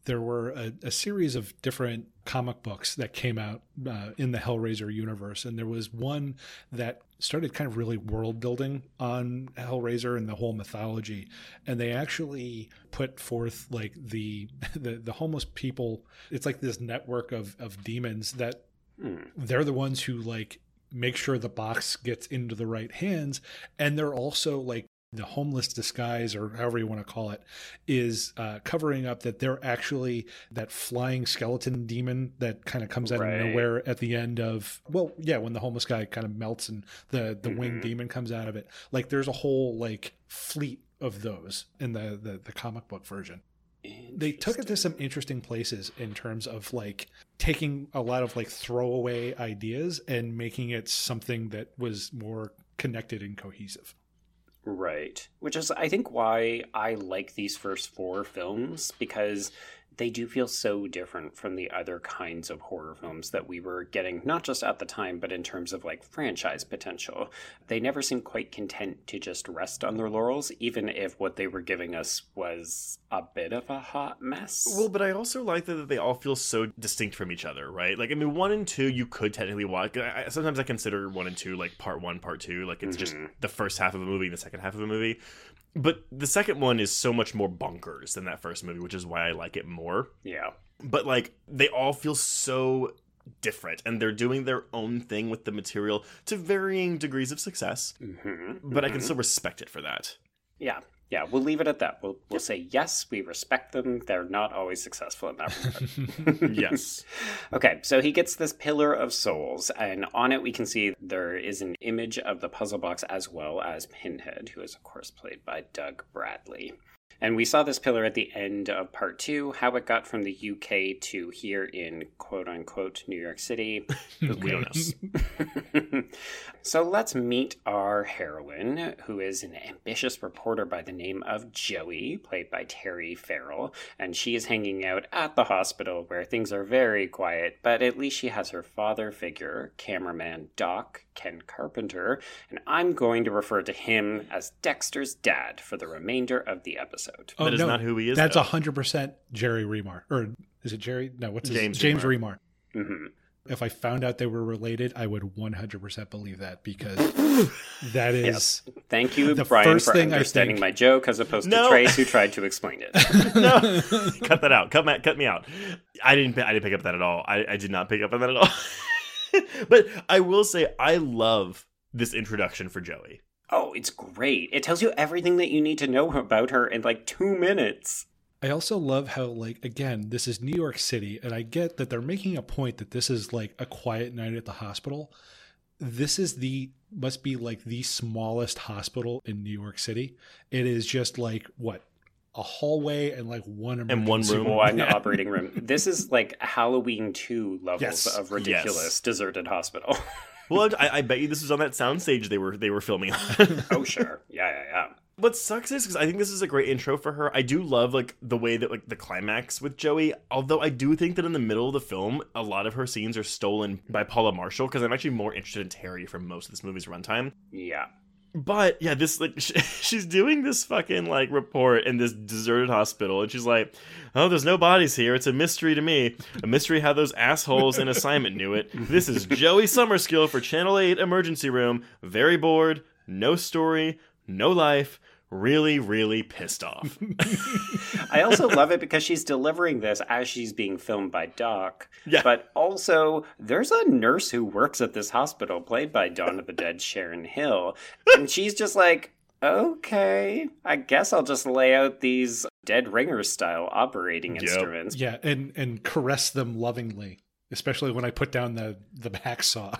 There were a, a series of different comic books that came out uh, in the Hellraiser universe, and there was one that started kind of really world building on Hellraiser and the whole mythology, and they actually put forth like the (laughs) the, the homeless people. It's like this network of of demons that Hmm. they're the ones who like make sure the box gets into the right hands, and they're also like the homeless disguise or however you want to call it is uh, covering up that they're actually that flying skeleton demon that kind of comes out Right. of nowhere at the end of well yeah when the homeless guy kind of melts and the the winged Mhm. demon comes out of it like there's a whole like fleet of those in the the, the comic book version they took it to some interesting places in terms of like taking a lot of like throwaway ideas and making it something that was more connected and cohesive Right. Which is, I think, why I like these first four films because they do feel so different from the other kinds of horror films that we were getting, not just at the time, but in terms of like franchise potential. They never seemed quite content to just rest on their laurels, even if what they were giving us was a bit of a hot mess. Well, but I also like that they all feel so distinct from each other, right? Like, I mean, one and two you could technically watch. I, sometimes I consider one and two like part one, part two. Like, it's just Mhm. the first half of a movie and the second half of a movie. But the second one is so much more bonkers than that first movie, which is why I like it more. yeah. But like, they all feel so different, and they're doing their own thing with the material to varying degrees of success. hmm But I can still respect it for that. Yeah. Yeah, we'll leave it at that. We'll, we'll say yes, we respect them. They're not always successful in that regard. (laughs) (laughs) yes. Okay, so he gets this pillar of souls, and on it we can see there is an image of the puzzle box as well as Pinhead, who is, of course, played by Doug Bradley. And we saw this pillar at the end of part two, how it got from the UK to here in quote unquote New York City. We don't know. So let's meet our heroine, who is an ambitious reporter by the name of Joey, played by Terry Farrell. And she is hanging out at the hospital where things are very quiet, but at least she has her father figure, cameraman Doc, Ken Carpenter. And I'm going to refer to him as Dexter's dad for the remainder of the episode. Oh, That is not who he is, That's though. hundred percent Jerry Remar, or is it Jerry? No, what's his James James Remar. Remar. hmm If I found out they were related, I would one hundred percent believe that because (laughs) that is Yes. Thank you, The Brian, first for thing I understanding think- my joke as opposed No. to Trace, who tried to explain it. (laughs) no, cut that out. Cut my, cut me out. I didn't. I didn't pick up that at all. I, I did not pick up on that at all. (laughs) (laughs) but I will say I love this introduction for Joey. Oh, it's great. It tells you everything that you need to know about her in like two minutes. I also love how, like, again, this is New York City, and I get that they're making a point that this is like a quiet night at the hospital. This is the must be like the smallest hospital in New York City. It is just like what a hallway and like one And one emergency room. One (laughs) Yeah. operating room. This is like Halloween 2 levels Yes. of ridiculous Yes. deserted hospital. (laughs) Well, I, I bet you this was on that soundstage they were they were filming on. (laughs) oh, sure. Yeah, yeah, yeah. what sucks is because I think this is a great intro for her. I do love like the way that like the climax with Joey. Although I do think that in the middle of the film, a lot of her scenes are stolen by Paula Marshall because I'm actually more interested in Terry for most of this movie's runtime. Yeah. But yeah, this like (laughs) sh- she's doing this fucking like report in this deserted hospital, and she's like, "Oh, there's no bodies here. It's a mystery to me. A mystery how those assholes in assignment knew it. This is Joey Summerskill for Channel Eight Emergency Room. Very bored, no story, no life. Really, really pissed off. (laughs) (laughs) I also love it because she's delivering this as she's being filmed by Doc. Yeah. But also, there's a nurse who works at this hospital, played by Dawn of the Dead (laughs) Sharon Hill. And she's just like, okay, I guess I'll just lay out these dead ringer style operating Yep. instruments. Yeah, and and caress them lovingly, especially when I put down the the hacksaw.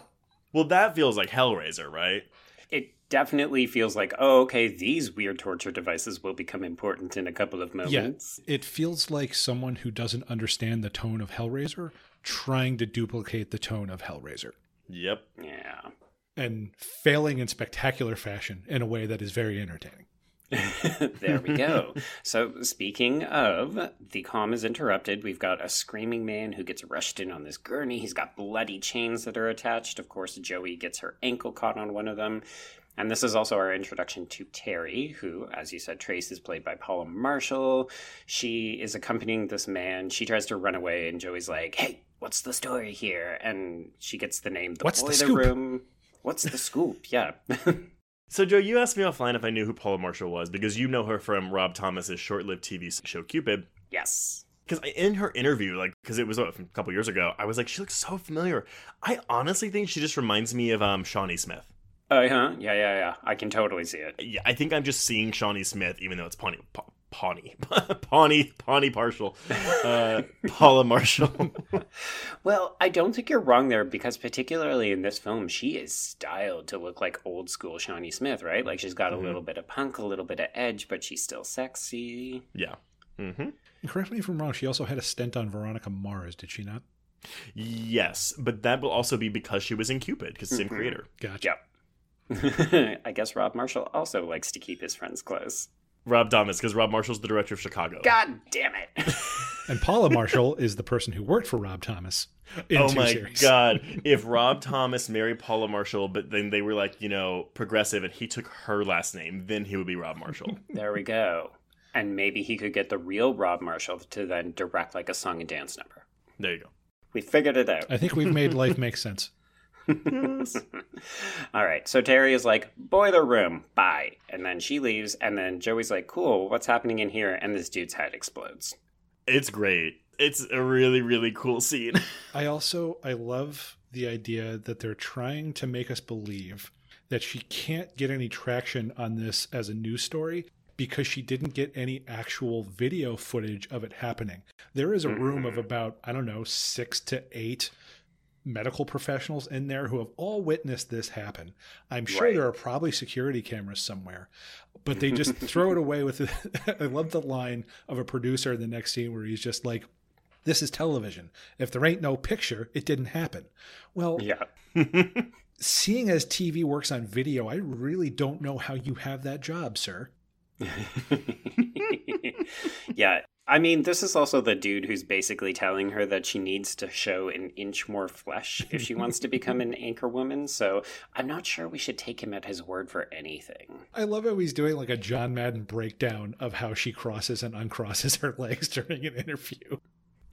well, that feels like Hellraiser, right? It definitely feels like, oh, okay, these weird torture devices will become important in a couple of moments. It feels like someone who doesn't understand the tone of Hellraiser trying to duplicate the tone of Hellraiser Yep. Yeah. and failing in spectacular fashion in a way that is very entertaining. (laughs) there we go. So, speaking of, the calm is interrupted. We've got a screaming man who gets rushed in on this gurney. He's got bloody chains that are attached. Of course, Joey gets her ankle caught on one of them. And this is also our introduction to Terry, who, as you said, Trace is played by Paula Marshall. She is accompanying this man. She tries to run away, and Joey's like, hey, what's the story here? And she gets the name The What's the Boiler scoop? Room. What's the scoop? Yeah. (laughs) So, Joe, you asked me offline if I knew who Paula Marshall was because you know her from Rob Thomas's short-lived TV show Cupid. yes. because in her interview, like, because it was what, from a couple years ago, I was like, she looks so familiar. I honestly think she just reminds me of um Shawnee Smith. Uh huh. Yeah, yeah, yeah. I can totally see it. Yeah, I think I'm just seeing Shawnee Smith, even though it's Pawnee, Pa- Pawnee, (laughs) Pawnee, Pawnee Partial, uh, (laughs) Paula Marshall. (laughs) Well, I don't think you're wrong there because, particularly in this film, she is styled to look like old school Shawnee Smith, right? Like she's got a little bit of punk, a little bit of edge, but she's still sexy. yeah. Mm-hmm. Correct me if I'm wrong. She also had a stint on Veronica Mars, did she not? Yes, but that will also be because she was in Cupid, because same creator. Gotcha. Yep. (laughs) I guess Rob Marshall also likes to keep his friends close. Rob Thomas, because Rob Marshall's the director of Chicago. God damn it. (laughs) And Paula Marshall is the person who worked for Rob Thomas in oh two my series. god! (laughs) If Rob Thomas married Paula Marshall, but then they were like, you know, progressive, and he took her last name, then he would be Rob Marshall. there we go. And maybe he could get the real Rob Marshall to then direct like a song and dance number. there you go. We figured it out. I think we've made life make sense. (laughs) All right. So Terry is like, boiler room, bye. And then she leaves. And then Joey's like, cool, what's happening in here? And this dude's head explodes. It's great. It's a really, really cool scene. (laughs) I also I love the idea that they're trying to make us believe that she can't get any traction on this as a news story because she didn't get any actual video footage of it happening. There is a room of mm-hmm. about I don't know 6 to 8 medical professionals in there who have all witnessed this happen. I'm sure Right. there are probably security cameras somewhere, but they just (laughs) throw it away with. (laughs) I love the line of a producer in the next scene where he's just like, "This is television. If there ain't no picture, it didn't happen." Well, Yeah. (laughs) seeing as TV works on video, I really don't know how you have that job, sir. yeah. I mean, this is also the dude who's basically telling her that she needs to show an inch more flesh if she wants to become an (laughs) anchor woman. So I'm not sure we should take him at his word for anything. I love how he's doing like a John Madden breakdown of how she crosses and uncrosses her (laughs) legs during an interview.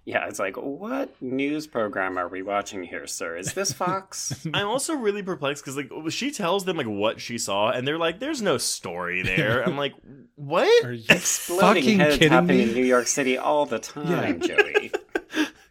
Yeah, it's like, what news program are we watching here, sir? Is this Fox? (laughs) I'm also really perplexed because like she tells them like what she saw, and they're like, "There's no story (laughs) there." I'm like, "What?" Are you (laughs) Exploding fucking heads kidding happen me? in New York City all the time, Joey.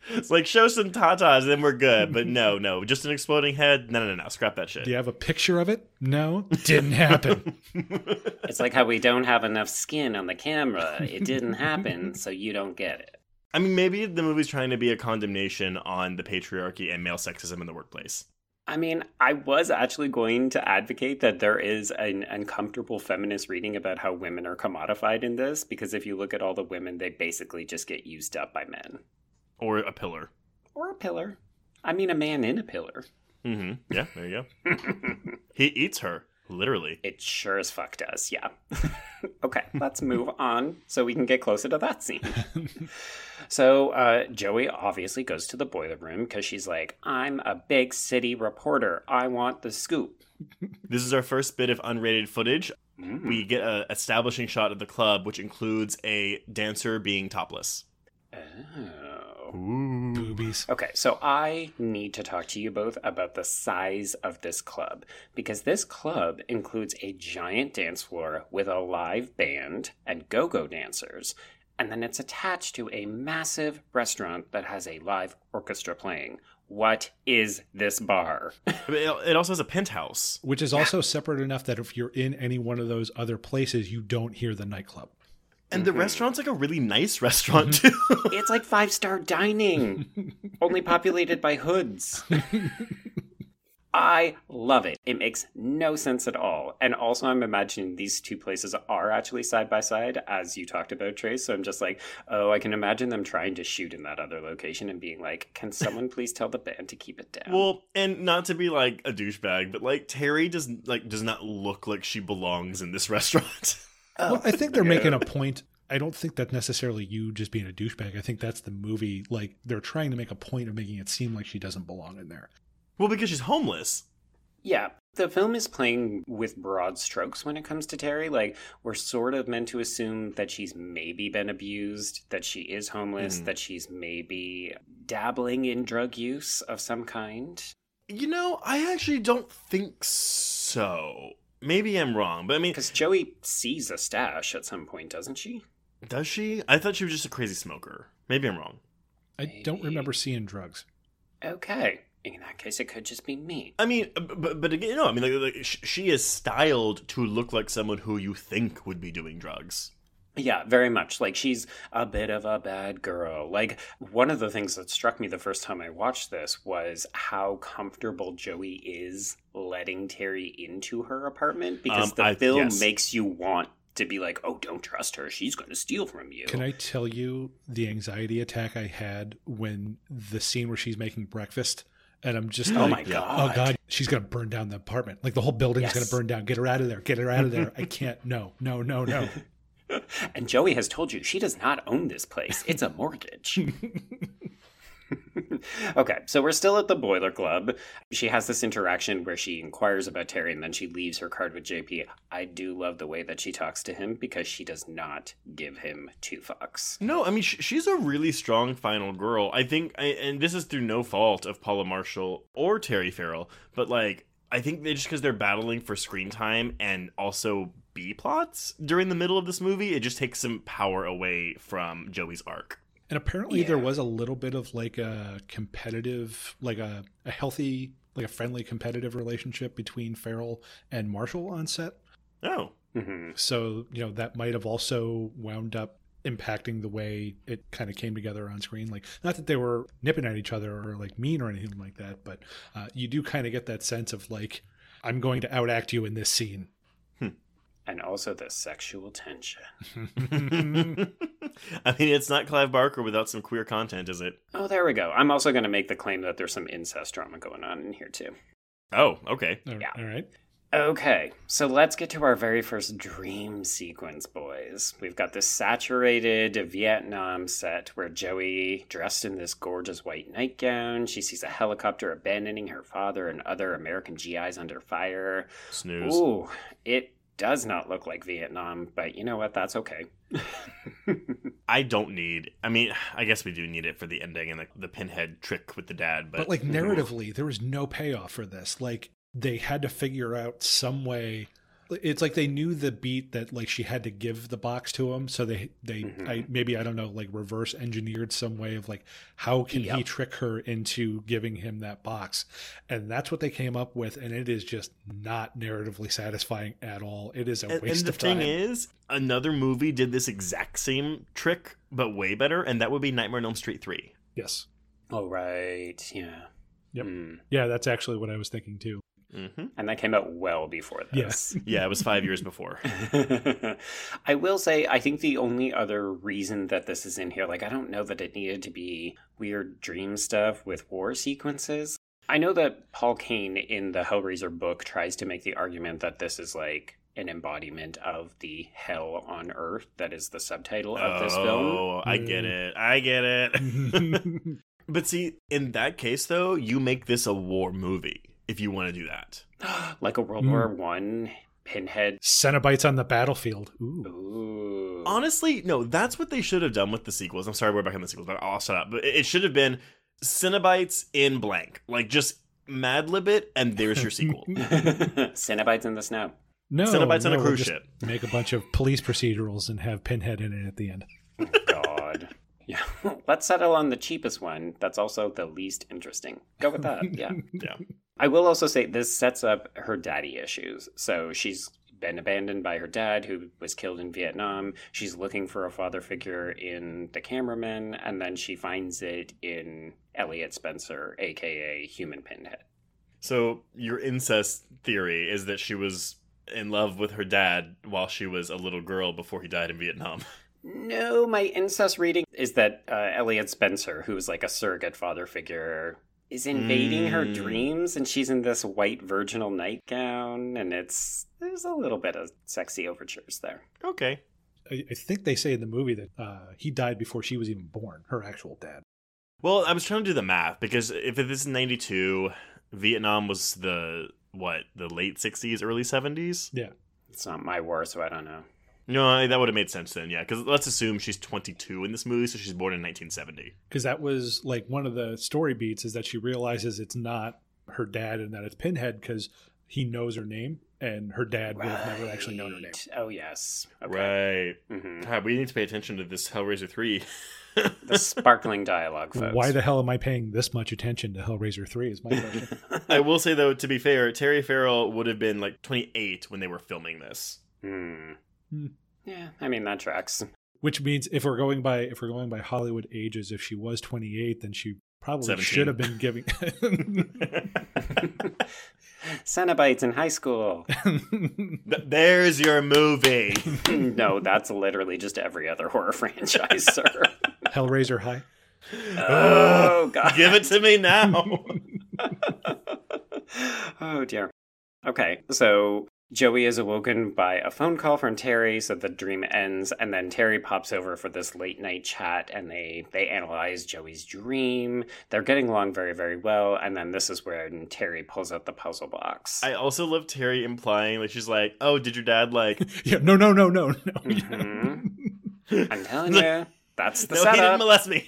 It's like show some tatas, then we're good. But no, no, just an exploding head. No, no, no, no. Scrap that shit. Do you have a picture of it? No, didn't happen. It's like how we don't have enough skin on the camera. It didn't happen, so you don't get it. I mean, maybe the movie's trying to be a condemnation on the patriarchy and male sexism in the workplace. I mean, I was actually going to advocate that there is an uncomfortable feminist reading about how women are commodified in this, because if you look at all the women, they basically just get used up by men. Or a pillar. Or a pillar. I mean, a man in a pillar. Mm-hmm. Yeah, there you go. (laughs) he eats her, literally. It sure as fuck does, yeah. (laughs) okay, let's move on so we can get closer to that scene. (laughs) so, uh, Joey obviously goes to the boiler room because she's like, I'm a big city reporter. I want the scoop. This is our first bit of unrated footage. Mm. We get a establishing shot of the club, which includes a dancer being topless. Oh. Ooh. Boobies. Okay, so I need to talk to you both about the size of this club because this club includes a giant dance floor with a live band and go go dancers, and then it's attached to a massive restaurant that has a live orchestra playing. What is this bar? (laughs) It it also has a penthouse. Which is also separate enough that if you're in any one of those other places, you don't hear the nightclub. And the mm-hmm. restaurant's like a really nice restaurant, mm-hmm. too. (laughs) it's like five star dining, only populated by hoods. I love it. It makes no sense at all. And also, I'm imagining these two places are actually side by side, as you talked about, Trace. So I'm just like, oh, I can imagine them trying to shoot in that other location and being like, can someone please tell the band to keep it down? well, and not to be like a douchebag, but like Terry does like does not look like she belongs in this restaurant. (laughs) Well, I think they're making a point. I don't think that's necessarily you just being a douchebag. I think that's the movie. Like they're trying to make a point of making it seem like she doesn't belong in there. well, because she's homeless. Yeah, the film is playing with broad strokes when it comes to Terry. Like, we're sort of meant to assume that she's maybe been abused, that she is homeless, Mhm. that she's maybe dabbling in drug use of some kind. You know, I actually don't think so. Maybe I'm wrong, but I mean, Because Joey sees a stash at some point, doesn't she? does she? I thought she was just a crazy smoker. Maybe I'm wrong. I don't remember seeing drugs. Okay. In that case, it could just be me. I mean, uh, but but again, no. I mean, like, like she is styled to look like someone who you think would be doing drugs. Yeah, very much. Like she's a bit of a bad girl. Like one of the things that struck me the first time I watched this was how comfortable Joey is letting Terry into her apartment because Um, the I- film yes. makes you want to be like, "Oh, don't trust her. She's going to steal from you." Can I tell you the anxiety attack I had when the scene where she's making breakfast? And I'm just (gasps) Oh like, my god. oh god, she's gonna burn down the apartment. Like the whole building's Yes. gonna burn down. Get her out of there. Get her out of there. I (laughs) can't. No, no, no, no. (laughs) (laughs) And Joey has told you she does not own this place. It's a mortgage. (laughs) okay, so we're still at the Boiler Club. She has this interaction where she inquires about Terry and then she leaves her card with JP. I do love the way that she talks to him because she does not give him two fucks. No, I mean she's a really strong final girl. I think, and this is through no fault of Paula Marshall or Terry Farrell, but like I think they just because they're battling for screen time and also B plots during the middle of this movie, it just takes some power away from Joey's arc. And apparently there was a little bit of like a competitive, like a, a healthy, like a friendly competitive relationship between Farrell and Marshall on set. Oh, hmm So, you know, that might have also wound up impacting the way it kind of came together on screen. Like, not that they were nipping at each other or like mean or anything like that, but uh, you do kind of get that sense of like, I'm going to outact you in this scene. And also the sexual tension. (laughs) I mean it's not Clive Barker without some queer content, is it? Oh, there we go. I'm also going to make the claim that there's some incest drama going on in here, too. Oh, okay. All- Yeah. All right. Okay, so let's get to our very first dream sequence, boys. We've got this saturated Vietnam set where Joey, dressed in this gorgeous white nightgown, she sees a helicopter abandoning her father and other American GIs under fire. Snooze. Ooh, it does not look like Vietnam, but you know what? That's okay. (laughs) I don't need. I mean, I guess we do need it for the ending and the, the pinhead trick with the dad, but, But like narratively, there was no payoff for this. Like they had to figure out some way. It's like they knew the beat that like she had to give the box to him, so they they Mhm. I maybe I don't know like reverse engineered some way of like how can he trick her into giving him that box, and that's what they came up with, and it is just not narratively satisfying at all. It is a and, waste and the of thing time. is, another movie did this exact same trick, but way better, and that would be Nightmare on Elm Street three. yes, Oh, right. Yeah. Yep. Hmm. yeah, that's actually what I was thinking too. Mm-hmm. And that came out well before this. Yes, (laughs) Yeah, it was five years before. (laughs) I will say, I think the only other reason that this is in here, like, I don't know that it needed to be weird dream stuff with war sequences. I know that Paul Kane in the Hellraiser book tries to make the argument that this is like an embodiment of the hell on earth that is the subtitle of this film. Oh, I get it. I get it. (laughs) but see, in that case, though, you make this a war movie if you want to do that. (gasps) like a World Mm. War One pinhead. Cenobites on the battlefield. Ooh. Ooh. Honestly, no, that's what they should have done with the sequels. I'm sorry, we're back on the sequels, but I'll shut up. But it it should have been Cenobites in blank. Like, just Mad Lib it, and there's your sequel. (laughs) (laughs) Cenobites in the snow. No, Cenobites on a cruise ship. Make a bunch of police procedurals and have Pinhead in it at the end. God. (laughs) Yeah. Let's settle on the cheapest one. That's also the least interesting. Go with that. Yeah. Yeah. I will also say this sets up her daddy issues. So she's been abandoned by her dad, who was killed in Vietnam. She's looking for a father figure in the cameraman, and then she finds it in Elliot Spencer, aka Human Pinhead. So, your incest theory is that she was in love with her dad while she was a little girl before he died in Vietnam. (laughs) No, my incest reading is that uh, Elliot Spencer, who's like a surrogate father figure, is invading her Mm. dreams, and she's in this white virginal nightgown, and it's there's a little bit of sexy overtures there. Okay. I, I think they say in the movie that uh, he died before she was even born, her actual dad. Well, I was trying to do the math because if this is 92, Vietnam was the, what, the late 60s, early 70s? Yeah. It's not my war, so I don't know. No, that would have made sense then, yeah. Because let's assume she's 22 in this movie, so she's born in 1970. Because that was like one of the story beats is that she realizes it's not her dad and that it's Pinhead because he knows her name and her dad would have never actually known her name. Oh yes. Okay. Right. hmm God, we need to pay attention to this Hellraiser 3. The sparkling dialogue, folks. Why the hell am I paying this much attention to Hellraiser 3 is my (laughs) question. I will say, though, to be fair, Terry Farrell would have been like 28 when they were filming this. Hmm. Hmm. Yeah, I mean that tracks. Which means if we're going by if we're going by Hollywood ages, if she was 28, then she probably 17. should have been giving (laughs) Cenobites in high school. (laughs) There's your movie. (laughs) no, that's literally just every other horror franchise, sir. Hellraiser High. Oh god. Give it to me now. oh dear. Okay, so Joey is awoken by a phone call from Terry, so the dream ends, and then Terry pops over for this late night chat, and they they analyze Joey's dream. They're getting along very very well, and then this is where Terry pulls out the puzzle box. I also love Terry implying, like, she's like, oh, did your dad, like, (laughs) Yeah, no, no, no, no, no. Mhm. I'm telling (laughs) you, that's the no, he didn't molest me.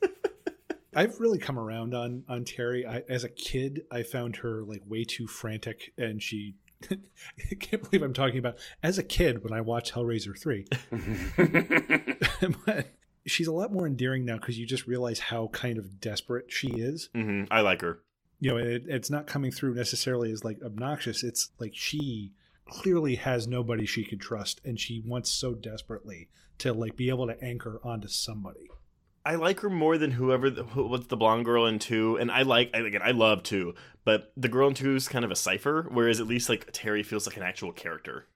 (laughs) I've really come around on on Terry. I, as a kid, I found her like way too frantic, and she. I (laughs) can't believe I'm talking about as a kid when I watched Hellraiser three. (laughs) (laughs) but she's a lot more endearing now because you just realize how kind of desperate she is. hmm I like her. You know, it, it's not coming through necessarily as like obnoxious. It's like she clearly has nobody she can trust, and she wants so desperately to like be able to anchor onto somebody. I like her more than whoever the, who, what's the blonde girl in two, and I like I- again I love two, but the girl in two is kind of a cipher, whereas at least like Terry feels like an actual character.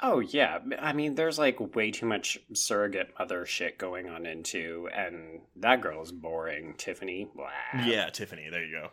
Oh yeah, I mean, there's like way too much surrogate mother shit going on in two, and that girl is boring. Tiffany, Blah. Yeah, Tiffany, there you go.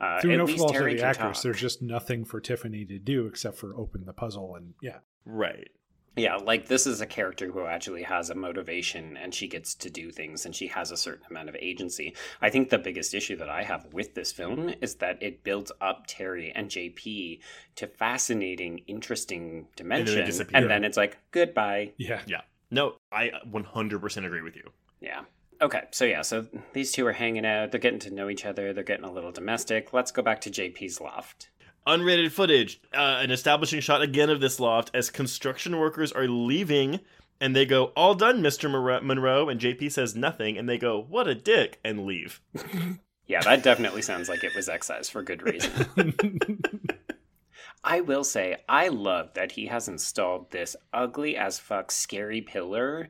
Uh, Through no fault of the actress, talk. there's just nothing for Tiffany to do except for open the puzzle and yeah. Right. Yeah, like this is a character who actually has a motivation and she gets to do things and she has a certain amount of agency. I think the biggest issue that I have with this film is that it builds up Terry and JP to fascinating, interesting dimension. disappear. And then it's like, goodbye. Yeah. Yeah. No, I 100% agree with you. Yeah. Okay, so yeah, so these two are hanging out. They're getting to know each other. They're getting a little domestic. Let's go back to JP's loft. Unrated footage, uh, an establishing shot again of this loft as construction workers are leaving, and they go, "All done, Mister Monroe." And JP says nothing, and they go, "What a dick," and leave. (laughs) Yeah, that definitely sounds like it was excised for good reason. (laughs) I will say, I love that he has installed this ugly as fuck scary pillar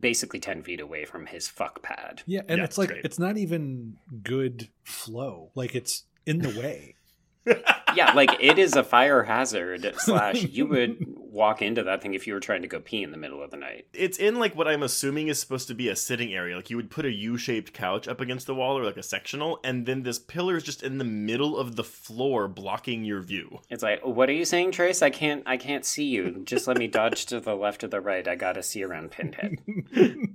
basically 10 feet away from his fuck pad. Yeah, and Yeah, it's like great. it's not even good flow. Like it's in the way. Yeah, like it is a fire hazard, (laughs) slash, you would walk into that thing if you were trying to go pee in the middle of the night. It's in like what I'm assuming is supposed to be a sitting area. Like you would put a U-shaped couch up against the wall or like a sectional, and then this pillar is just in the middle of the floor, blocking your view. It's like, what are you saying, Trace? I can't, I can't see you. Just let me dodge to the left or the right. I gotta see around Pinhead. (laughs)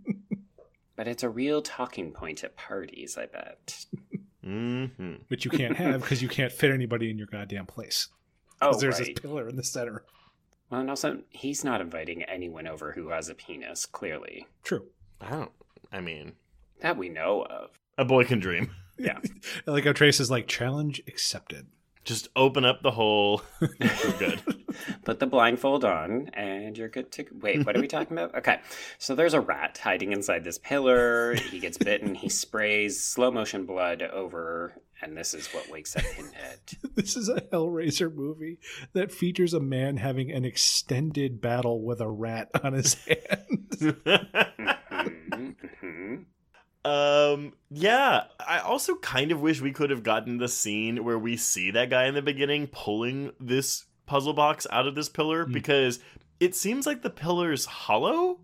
but it's a real talking point at parties, I bet. Hmm Which you can't have because you can't fit anybody in your goddamn place. Oh, 'Cause there's right. this pillar in the center. Well, and also, he's not inviting anyone over who has a penis, clearly. True. I don't. I mean, That we know of. a boy can dream. (laughs) Yeah. I like how Trace is like challenge accepted. Just open up the hole. (laughs) We're good. (laughs) Put the blindfold on, and you're good to. Wait, what are we talking about? Okay. So there's a rat hiding inside this pillar. He gets bitten. He sprays slow motion blood over, and this is what wakes up Pinhead. (laughs) This is a Hellraiser movie that features a man having an extended battle with a rat on his hand. Mhm, mhm. Um, yeah, I also kind of wish we could have gotten the scene where we see that guy in the beginning pulling this puzzle box out of this pillar Hmm. because it seems like the pillar's hollow.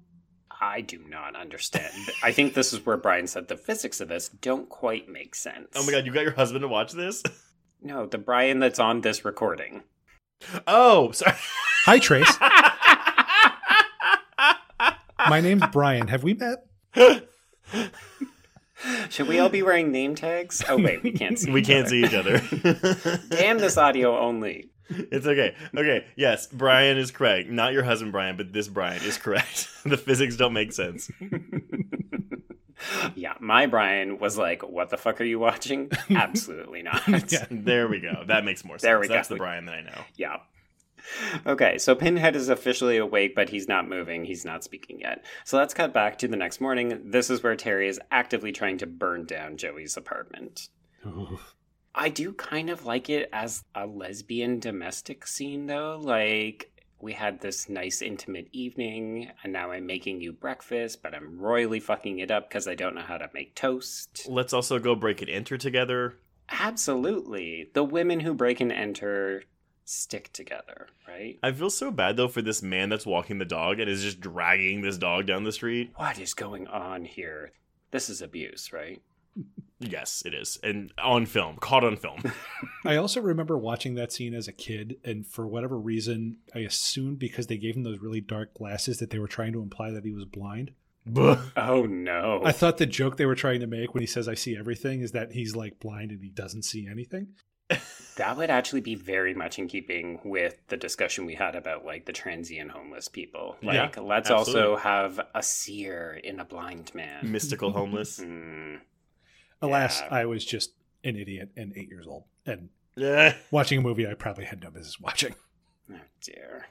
I do not understand. I think this is where Brian said the physics of this don't quite make sense. Oh my god, you got your husband to watch this? No, the Brian that's on this recording. Oh, sorry. Hi, Trace. (laughs) My name's Brian. Have we met? (laughs) Should we all be wearing name tags? Oh wait, we can't see. (laughs) we each can't other. see each other. (laughs) Damn this audio only. It's okay. Okay, yes, Brian is correct. Not your husband, Brian, but this Brian is correct. (laughs) the physics don't make sense. Yeah, my Brian was like, "What the fuck are you watching?" Absolutely not. Yeah. There we go. That makes more sense. There we That's go. the Brian that I know. Yeah. Okay, so Pinhead is officially awake, but he's not moving. He's not speaking yet. So let's cut back to the next morning. This is where Terry is actively trying to burn down Joey's apartment. I do kind of like it as a lesbian domestic scene, though. Like, we had this nice intimate evening, and now I'm making you breakfast, but I'm royally fucking it up because I don't know how to make toast. Let's also go break and enter together. Absolutely. The women who break and enter stick together, right? I feel so bad though for this man that's walking the dog and is just dragging this dog down the street. What is going on here? This is abuse, right? Yes, it is. And on film, caught on film. (laughs) I also remember watching that scene as a kid, and for whatever reason, I assumed because they gave him those really dark glasses that they were trying to imply that he was blind. Oh no. I thought the joke they were trying to make when he says, I see everything, is that he's like blind and he doesn't see anything. That would actually be very much in keeping with the discussion we had about like the transient homeless people. Yeah, Like, let's absolutely. also have a seer in a blind man. Mystical homeless. Hmm. (laughs) Alas, Yeah. I was just an idiot and eight years old. And watching a movie I probably had no business watching. Oh dear.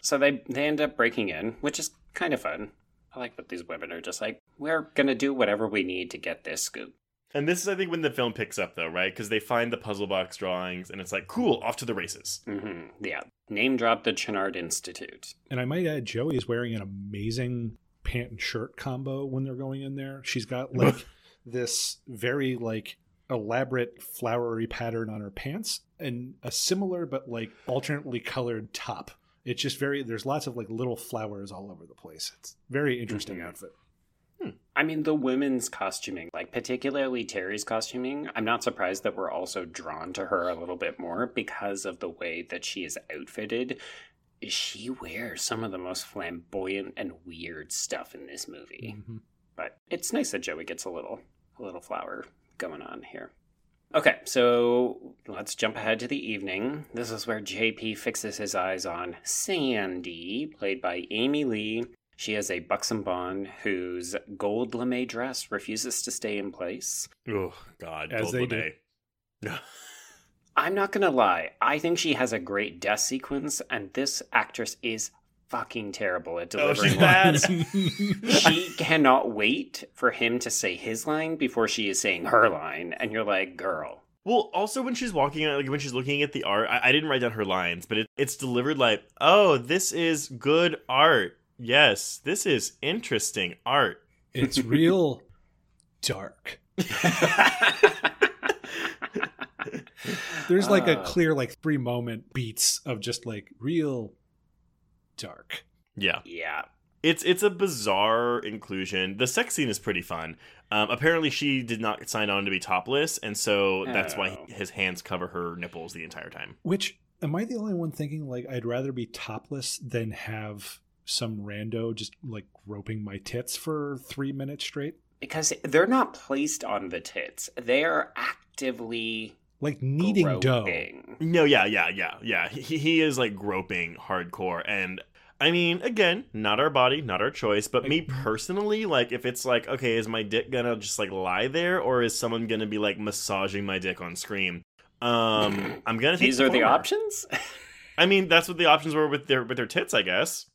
So they they end up breaking in, which is kind of fun. I like that these women are just like, we're gonna do whatever we need to get this scoop. And this is, I think, when the film picks up, though, right? Because they find the puzzle box drawings, and it's like, cool, off to the races. hmm Yeah. Name drop the Channard Institute. And I might add, Joey is wearing an amazing pant and shirt combo when they're going in there. She's got like (laughs) this very like elaborate flowery pattern on her pants and a similar but like alternately colored top. It's just very there's lots of like little flowers all over the place. It's very interesting Mhm. outfit. I mean, the women's costuming, like particularly Terry's costuming, I'm not surprised that we're also drawn to her a little bit more because of the way that she is outfitted. She wears some of the most flamboyant and weird stuff in this movie. Mhm. But it's nice that Joey gets a little a little flower going on here. Okay, so let's jump ahead to the evening. This is where JP fixes his eyes on Sandy, played by Aimée Leigh. She has a buxom blonde whose gold lame dress refuses to stay in place. Oh God, As Gold they Lame. (laughs) I'm not gonna lie, I think she has a great death sequence, and this actress is fucking terrible at Oh, delivering she's lines. bad. (laughs) she cannot wait for him to say his line before she is saying her line, and you're like, girl. Well, also when she's walking, like when she's looking at the art, I, I didn't write down her lines, but it, it's delivered like, "Oh, this is good art. Yes, this is interesting art." it's real dark. There's like a Uh. clear like three moment beats of just like real dark. Yeah, yeah. it's it's a bizarre inclusion. The sex scene is pretty fun. Um, apparently, she did not sign on to be topless, and so that's why Oh. his hands cover her nipples the entire time. Which am I the only one thinking like I'd rather be topless than have some rando just like groping my tits for three minutes straight? Because they're not placed on the tits. They are actively Like kneading dough. No, yeah, yeah, yeah, yeah. He, he is like groping hardcore, and I mean, again, not our body, not our choice, but me personally, like, if it's like, okay, is my dick gonna just like lie there, or is someone gonna be like massaging my dick on screen? Um, (laughs) I'm gonna. Take These are the former. options? (laughs) I mean, that's what the options were with their with their tits, I guess.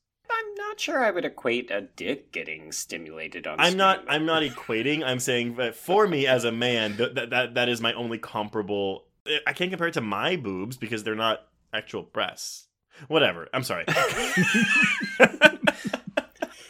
I'm not sure I would equate a dick getting stimulated on I'm not. I'm not equating. I'm saying that for me as a man, that that that, that is my only comparable. Eh, I can't compare it to my boobs because they're not actual breasts. Whatever. I'm sorry. (laughs) I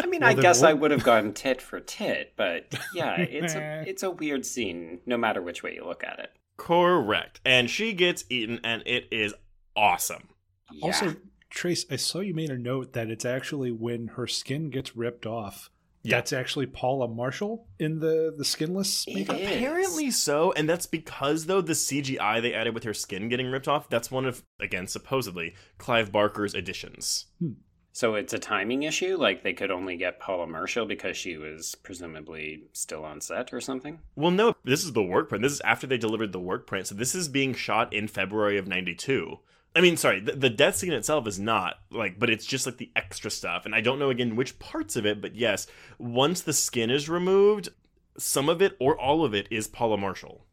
mean, Well, I guess what- I would have gone tit for tit, but yeah, (laughs) it's a it's a weird scene, no matter which way you look at it. Correct. And she gets eaten, and it is awesome. Yeah. Also, Trace, I saw you made a note that it's actually when her skin gets ripped off. Yeah. That's actually Paula Marshall in the the skinless It makeup. Apparently so, and that's because though the CGI they added with her skin getting ripped off, that's one of again supposedly Clive Barker's additions. Hmm. so it's a timing issue. Like they could only get Paula Marshall because she was presumably still on set or something. Well, no, this is the work print. This is after they delivered the work print, so this is being shot in February of '92. I mean, sorry, the, the death scene itself is not like, but it's just like the extra stuff, and I don't know again which parts of it, but yes, once the skin is removed, some of it or all of it is Paula Marshall.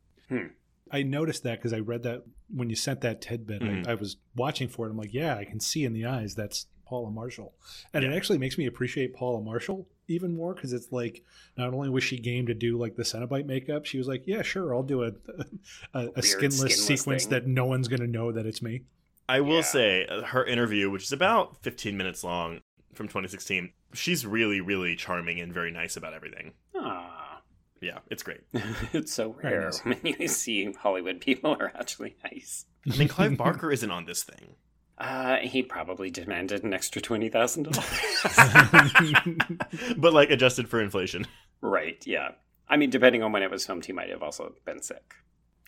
I noticed that because I read that when you sent that tidbit. Mhm. I, I was watching for it. I'm like, yeah, I can see in the eyes that's Paula Marshall, and it actually makes me appreciate Paula Marshall even more because it's like not only was she game to do like the Cenobite makeup, she was like, yeah, sure, I'll do a (laughs) a, a skinless, skinless sequence thing. that no one's gonna know that it's me. I will Yeah. say uh, her interview, which is about 15 minutes long from 2016, she's really, really charming and very nice about everything. Ah, Yeah, it's great. (laughs) it's so Very rare nice. when you see Hollywood people (laughs) are actually nice. I mean, Clive Barker isn't on this thing. Uh, he probably demanded an extra twenty thousand dollars. (laughs) but like adjusted for inflation. right? Yeah. I mean, depending on when it was filmed, he might have also been sick.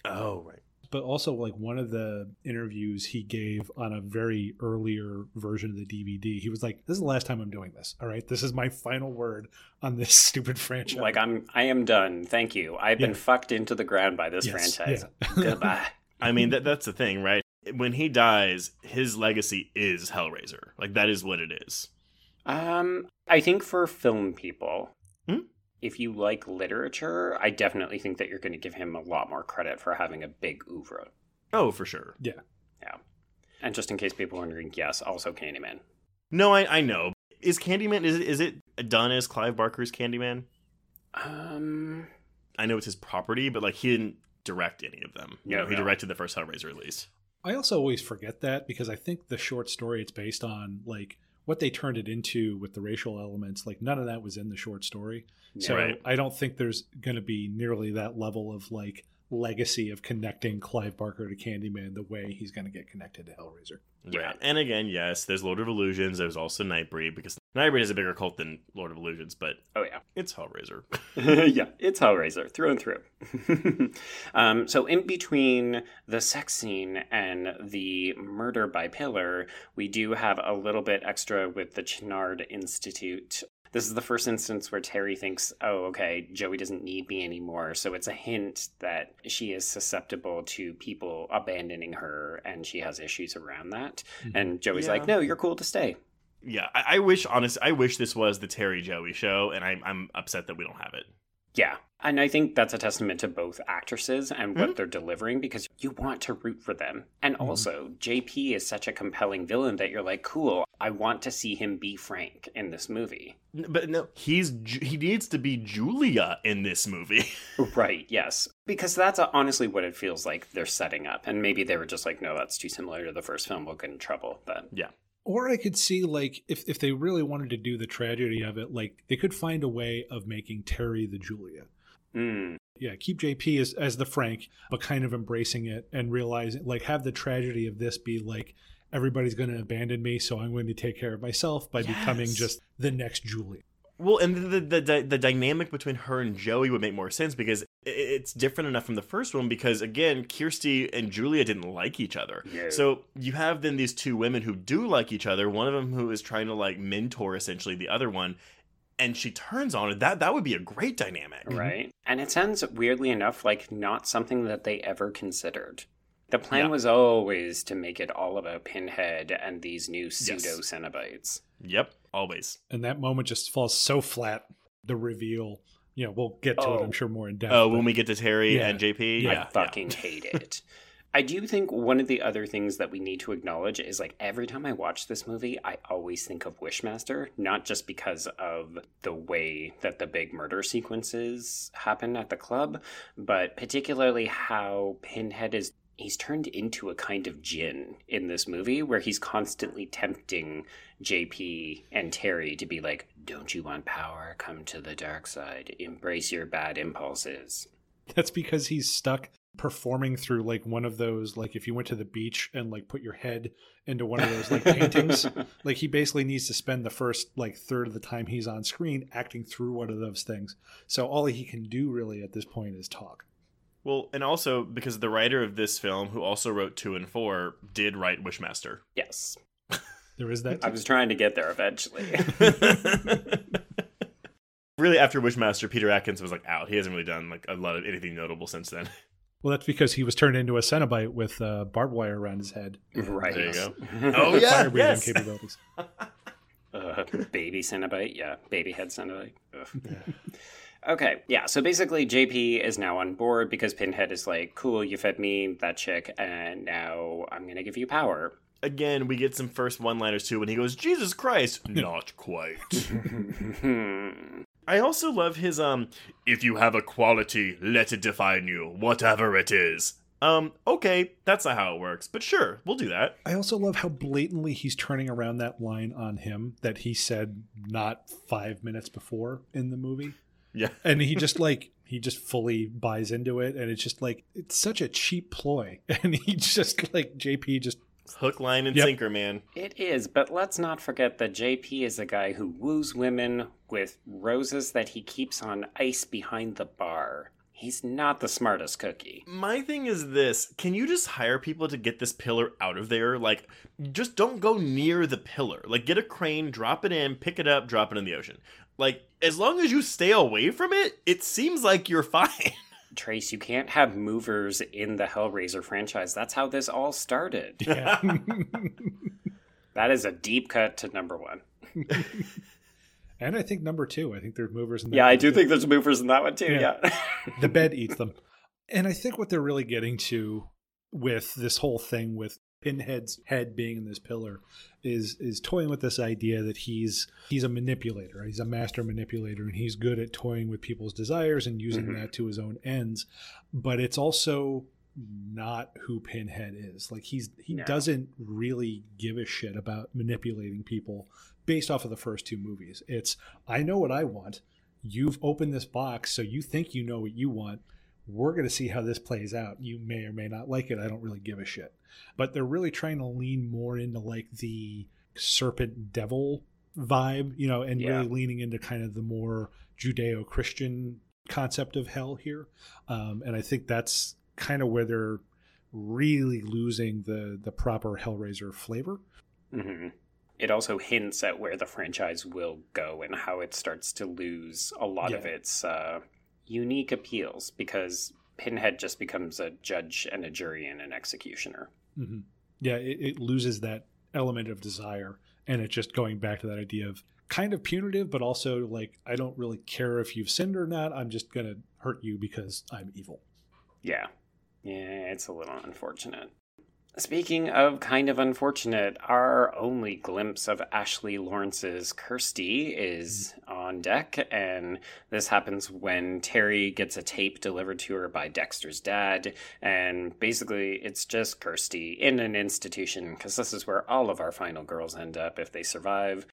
Oh, right. But also like one of the interviews he gave on a very earlier version of the DVD, he was like, "This is the last time I'm doing this. All right, this is my final word on this (laughs) stupid franchise." Like I'm, I am done. Thank you. I've been fucked into the ground by this Yes, franchise. yeah. (laughs) Goodbye. I mean, that that's the thing, right? When he dies, his legacy is Hellraiser. Like that is what it is. Um, I think for film people, Hmm? If you like literature, I definitely think that you're going to give him a lot more credit for having a big oeuvre. Oh, for sure. Yeah. Yeah. And just in case people are wondering, yes, also Candyman. No, I I know. Is Candyman is it is it done as Clive Barker's Candyman? Um, I know it's his property, but like he didn't direct any of them. You No, know, he no. directed the first Hellraiser release. I also always forget that because I think the short story it's based on, like what they turned it into with the racial elements, like none of that was in the short story. So Right. I don't think there's going to be nearly that level of like legacy of connecting Clive Barker to Candyman the way he's going to get connected to Hellraiser. Yeah. Right. And again, yes, there's Lord of Illusions. There's also Nightbreed because Nightbreed is a bigger cult than Lord of Illusions, but Oh yeah. it's Hellraiser. (laughs) (laughs) yeah, it's Hellraiser through and through. (laughs) um, so, in between the sex scene and the murder by Pillar, we do have a little bit extra with the Channard Institute. This is the first instance where Terry thinks, oh, okay, Joey doesn't need me anymore. So it's a hint that she is susceptible to people abandoning her and she has issues around that. Hmm. And Joey's Yeah. like, no, you're cool to stay. yeah, I, I wish, honest, I wish this was the Terry Joey show, and I, I'm upset that we don't have it. Yeah. And I think that's a testament to both actresses and Mm-hmm. what they're delivering because you want to root for them. And also, JP is such a compelling villain that you're like, cool, I want to see him be Frank in this movie. But no, he's he needs to be Julia in this movie. (laughs) Right, yes. Because that's honestly what it feels like they're setting up. And maybe they were just like, no, that's too similar to the first film. We'll get in trouble. But yeah. Or I could see like if if they really wanted to do the tragedy of it, like they could find a way of making Terry the Julia. mm, Yeah, keep JP as as the Frank, but kind of embracing it and realizing like have the tragedy of this be like everybody's going to abandon me, so I'm going to take care of myself by becoming just the next Julia. Well, and the, the the the dynamic between her and Joey would make more sense because i- it's different enough from the first one. Because again, Kirsty and Julia didn't like each other, No. so you have then these two women who do like each other. One of them who is trying to like mentor essentially the other one, and she turns on it. That that would be a great dynamic, right. Mm-hmm. And it sounds weirdly enough like not something that they ever considered. The plan Yeah. was always to make it all about Pinhead and these new pseudo Cenobites. Yep, always. And that moment just falls so flat. The reveal, you know, we'll get to it, Oh. I'm sure, more in depth. Oh, but- when we get to Terry Yeah. and JP, Yeah. yeah, I fucking hate it. I do think one of the other things that we need to acknowledge is like every time I watch this movie, I always think of Wishmaster, not just because of the way that the big murder sequences happen at the club, but particularly how Pinhead is. He's turned into a kind of jinn in this movie where he's constantly tempting JP and Terry to be like, Don't you want power? Come to the dark side. Embrace your bad impulses. That's because he's stuck performing through like one of those like if you went to the beach and like put your head into one of those like paintings (laughs) like he basically needs to spend the first like third of the time he's on screen acting through one of those things so all he can do really at this point is talk Well, and also because the writer of this film, who also wrote two and four, did write Wishmaster. Yes. there is that I was trying to get there eventually. (laughs) really, after Wishmaster, Peter Atkins was like out. He hasn't really done like a lot of anything notable since then. well that's because he was turned into a cenobite with uh, barbed wire around his head right. There you go. Oh (laughs) yeah, fire breathing yes. capabilities (laughs) Uh, baby Cenobite, yeah, baby head Cenobite. Ugh. Okay, yeah. So basically, JP is now on board because Pinhead is like, "Cool, you fed me that chick, and now I'm gonna give you power." Again, we get some first one-liners too when he goes, "Jesus Christ, (laughs) not quite." Hmm. I also love his um, "If you have a quality, let it define you, whatever it is." Um, okay, that's not how it works, but sure, we'll do that. I also love how blatantly he's turning around that line on him that he said not five minutes before in the movie. Yeah. (laughs) And he just like, he just fully buys into it. And it's just like, it's such a cheap ploy. (laughs) And he just like, JP just, Hook, line, and Yep. sinker, man. It is, but let's not forget that JP is a guy who woos women with roses that he keeps on ice behind the bar. He's not the smartest cookie. My thing is this: Can you just hire people to get this pillar out of there? Like, just don't go near the pillar. Like, get a crane, drop it in, pick it up, drop it in the ocean. Like, as long as you stay away from it, it seems like you're (laughs) fine. Trace, you can't have movers in the Hellraiser franchise. That's how this all started. yeah. (laughs) That is a deep cut to number one. (laughs) and I think number two, I think there's movers in that Yeah, I do too. think there's movers in that one too. Yeah. Yeah. the bed eats them. And I think what they're really getting to with this whole thing with Pinhead's head being in this pillar is is toying with this idea that he's he's a manipulator. He's a master manipulator and he's good at toying with people's desires and using Mhm. that to his own ends. But it's also not who Pinhead is. Like he's he No. doesn't really give a shit about manipulating people based off of the first two movies. It's I know what I want. You've opened this box, so you think you know what you want. We're going to see how this plays out. You may or may not like it. I don't really give a shit. But they're really trying to lean more into like the serpent devil vibe, you know, and Yeah. really leaning into kind of the more Judeo Christian concept of hell here. Um, and I think that's kind of where they're really losing the the proper Hellraiser flavor. hmm It also hints at where the franchise will go and how it starts to lose a lot of its uh, unique appeals because Pinhead just becomes a judge and a jury and an executioner. hmm Yeah, it, it loses that element of desire, and it's just going back to that idea of kind of punitive, but also like I don't really care if you've sinned or not. I'm just gonna hurt you because I'm evil. Yeah. Yeah, it's a little unfortunate. Speaking of kind of unfortunate, our only glimpse of Ashley Lawrence's Kirsty is on deck, and this happens when Terry gets a tape delivered to her by Dexter's dad, and basically it's just Kirsty in an institution, because this is where all of our final girls end up if they survive.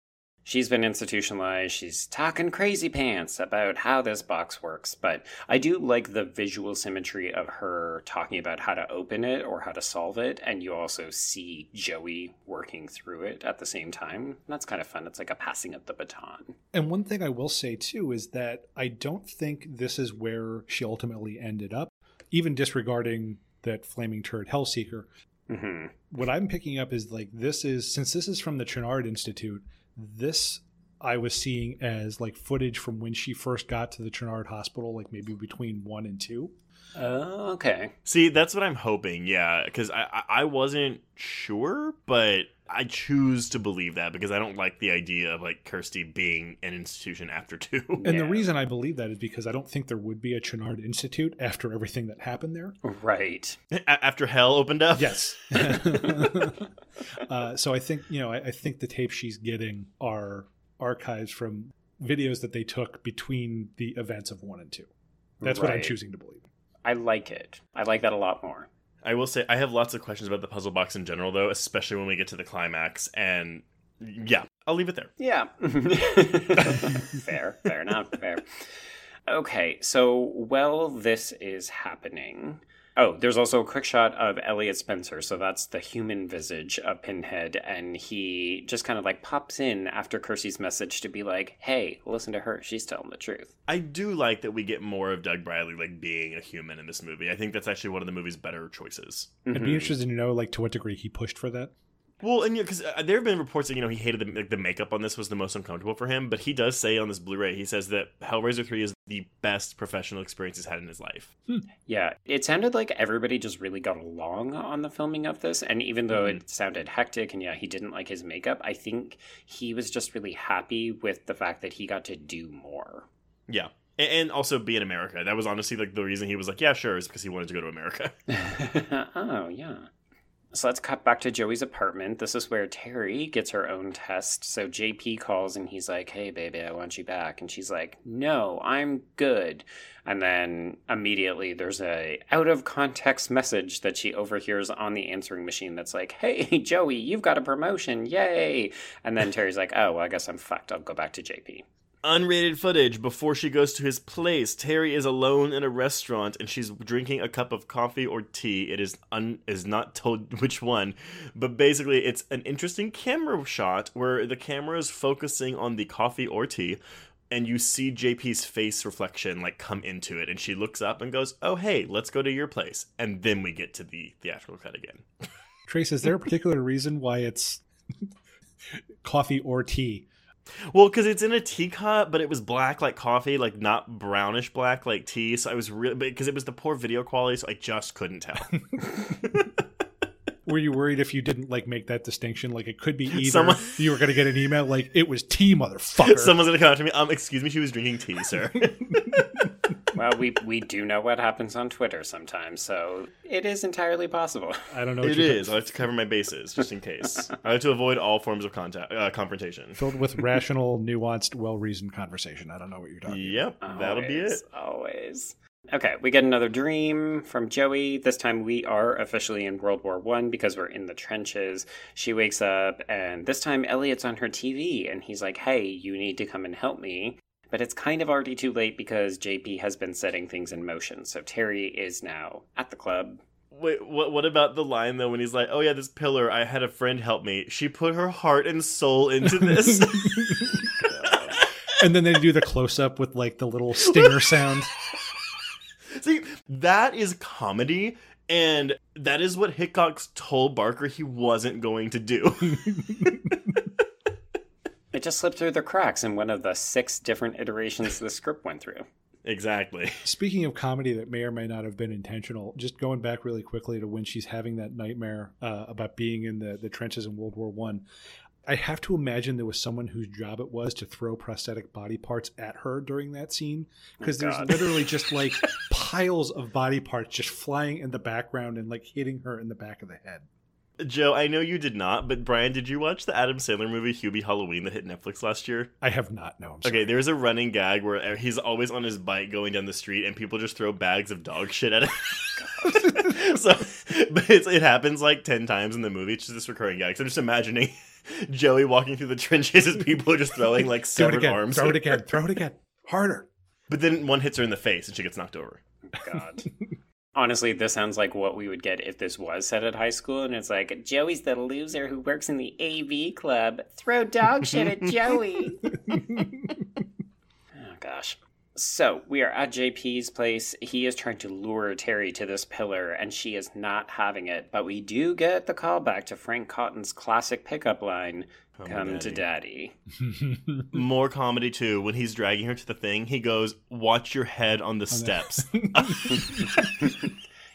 She's been institutionalized. She's talking crazy pants about how this box works, but I do like the visual symmetry of her talking about how to open it or how to solve it, and you also see Joey working through it at the same time. That's kind of fun. It's like a passing of the baton. And one thing I will say too is that I don't think this is where she ultimately ended up, even disregarding that flaming turret Hellseeker. hmm What I'm picking up is like this is since this is from the Channard Institute, this I was seeing as like footage from when she first got to the Channard Hospital, like maybe between one and two. Oh, okay. See, that's what I'm hoping. Yeah, because I, I I wasn't sure, but I choose to believe that because I don't like the idea of like Kirsty being an institution after two. And Yeah. the reason I believe that is because I don't think there would be a Channard Institute after everything that happened there. Right. A- after hell opened up. Yes. (laughs) (laughs) uh, so I think you know I, I think the tapes she's getting are archives from videos that they took between the events of one and two. That's what I'm choosing to believe. I like it. I like that a lot more. I will say I have lots of questions about the puzzle box in general, though, especially when we get to the climax. And yeah, I'll leave it there. Yeah. (laughs) fair, fair, not fair. Okay, so while this is happening, oh, there's also a quick shot of Elliot Spencer. So that's the human visage of Pinhead, and he just kind of like pops in after Kirsty's message to be like, "Hey, listen to her. She's telling the truth." I do like that we get more of Doug Bradley like being a human in this movie. I think that's actually one of the movie's better choices. I'd Mhm. be interested to know like to what degree he pushed for that. Well, and because uh, there have been reports that you know he hated the, like, the makeup on this was the most uncomfortable for him, but he does say on this Blu-ray he says that Hellraiser three is the best professional experience he's had in his life. Yeah, it sounded like everybody just really got along on the filming of this. And even though Mhm. it sounded hectic and yeah, he didn't like his makeup, I think he was just really happy with the fact that he got to do more. Yeah, and, and also be in America. That was honestly like the reason he was like, yeah, sure, is because he wanted to go to America. (laughs) oh, yeah. So let's cut back to Joey's apartment. This is where Terry gets her own test. So JP calls and he's like, Hey, baby, I want you back. And she's like, No, I'm good. And then immediately there's a out of context message that she overhears on the answering machine that's like, Hey, (laughs) Joey, you've got a promotion. Yay. And then Terry's like, Oh, well, I guess I'm fucked. I'll go back to JP. Unrated footage before she goes to his place. Terry is alone in a restaurant and she's drinking a cup of coffee or tea. It is un is not told (laughs) which one, but basically it's an interesting camera shot where the camera is focusing on the coffee or tea and you see JP's face reflection like come into it and she looks up and goes, "Oh, hey, let's go to your place." And then we get to the theatrical cut again. Trace, is there a particular reason why it's (laughs) coffee or tea? Well, because it's in a teacup, but it was black like coffee, like not brownish black like tea. So I was really because it was the poor video quality, so I just couldn't tell. (laughs) (laughs) Were you worried if you didn't like make that distinction? Like it could be either Someone- (laughs) you were going to get an email like it was tea, motherfucker. Someone's gonna come up to me. Um, excuse me, she was drinking tea, sir. (laughs) Well, we, we do know what happens on Twitter sometimes, so it is entirely possible. I don't know. What it you're is. I like to cover my bases just in case. I like to avoid all forms of contact uh, confrontation. filled with rational, nuanced, well-reasoned conversation. I don't know what you're talking. Yep, that'll be it. Always, Always. Okay, we get another dream from Joey. This time we are officially in World War One because we're in the trenches. She wakes up, and this time Elliot's on her TV, and he's like, "Hey, you need to come and help me." But it's kind of already too late because JP has been setting things in motion. So Terry is now at the club. Wait, what? What about the line though when he's like, "Oh yeah, this pillar. I had a friend help me. She put her heart and soul into this." (laughs) (laughs) and then they do the close up with like the little stinger sound. (laughs) (laughs) See, that is comedy, and that is what Hickox told Barker he wasn't going to do. (laughs) It just slipped through the cracks in one of the six different iterations the script went through. exactly. (laughs) Speaking of comedy that may or may not have been intentional, just going back really quickly to when she's having that nightmare uh, about being in the, the trenches in World War One, I, have to imagine there was someone whose job it was to throw prosthetic body parts at her during that scene oh, because there's literally just like (laughs) piles of body parts just flying in the background and like hitting her in the back of the head. Joe, I know you did not, but Bryan, did you watch the Adam Sandler movie Hubie Halloween that hit Netflix last year? I have not. No, I'm sorry. Okay, there's a running gag where he's always on his bike going down the street, and people just throw bags of dog shit at him. (laughs) (laughs) so, but it's, it happens like ten times in the movie. It's just this recurring gag. So I'm just imagining Joey walking through the (laughs) trenches as people are just throwing like severed Throw it again. arms. Throw it (laughs) again. Throw it again. Harder. But then one hits her in the face, and she gets knocked over. God. Honestly, this sounds like what we would get if this was set at high school, and it's like Joey's the loser who works in the AV club. Throw dog shit at (laughs) Joey. oh gosh. So we are at JP's place. He is trying to lure Terry to this pillar, and she is not having it. But we do get the call back to Frank Cotton's classic pickup line, Come, "Come to daddy." (laughs) More comedy too. When he's dragging her to the thing, he goes, "Watch your head on the steps." (laughs)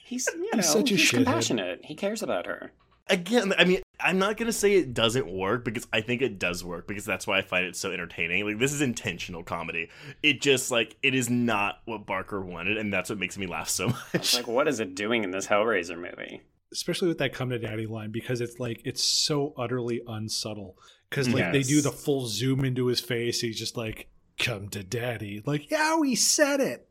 He's you know such a he's shithead. compassionate. He cares about her. Again, I mean, I'm not gonna say it doesn't work because I think it does work because that's why I find it so entertaining. Like this is intentional comedy. It just like it is not what Barker wanted, and that's what makes me laugh so (laughs) much. Like, what is it doing in this Hellraiser movie? especially with that come to daddy line because it's like it's so utterly unsubtle because like they do the full zoom into his face he's just like come to daddy like yeah we said it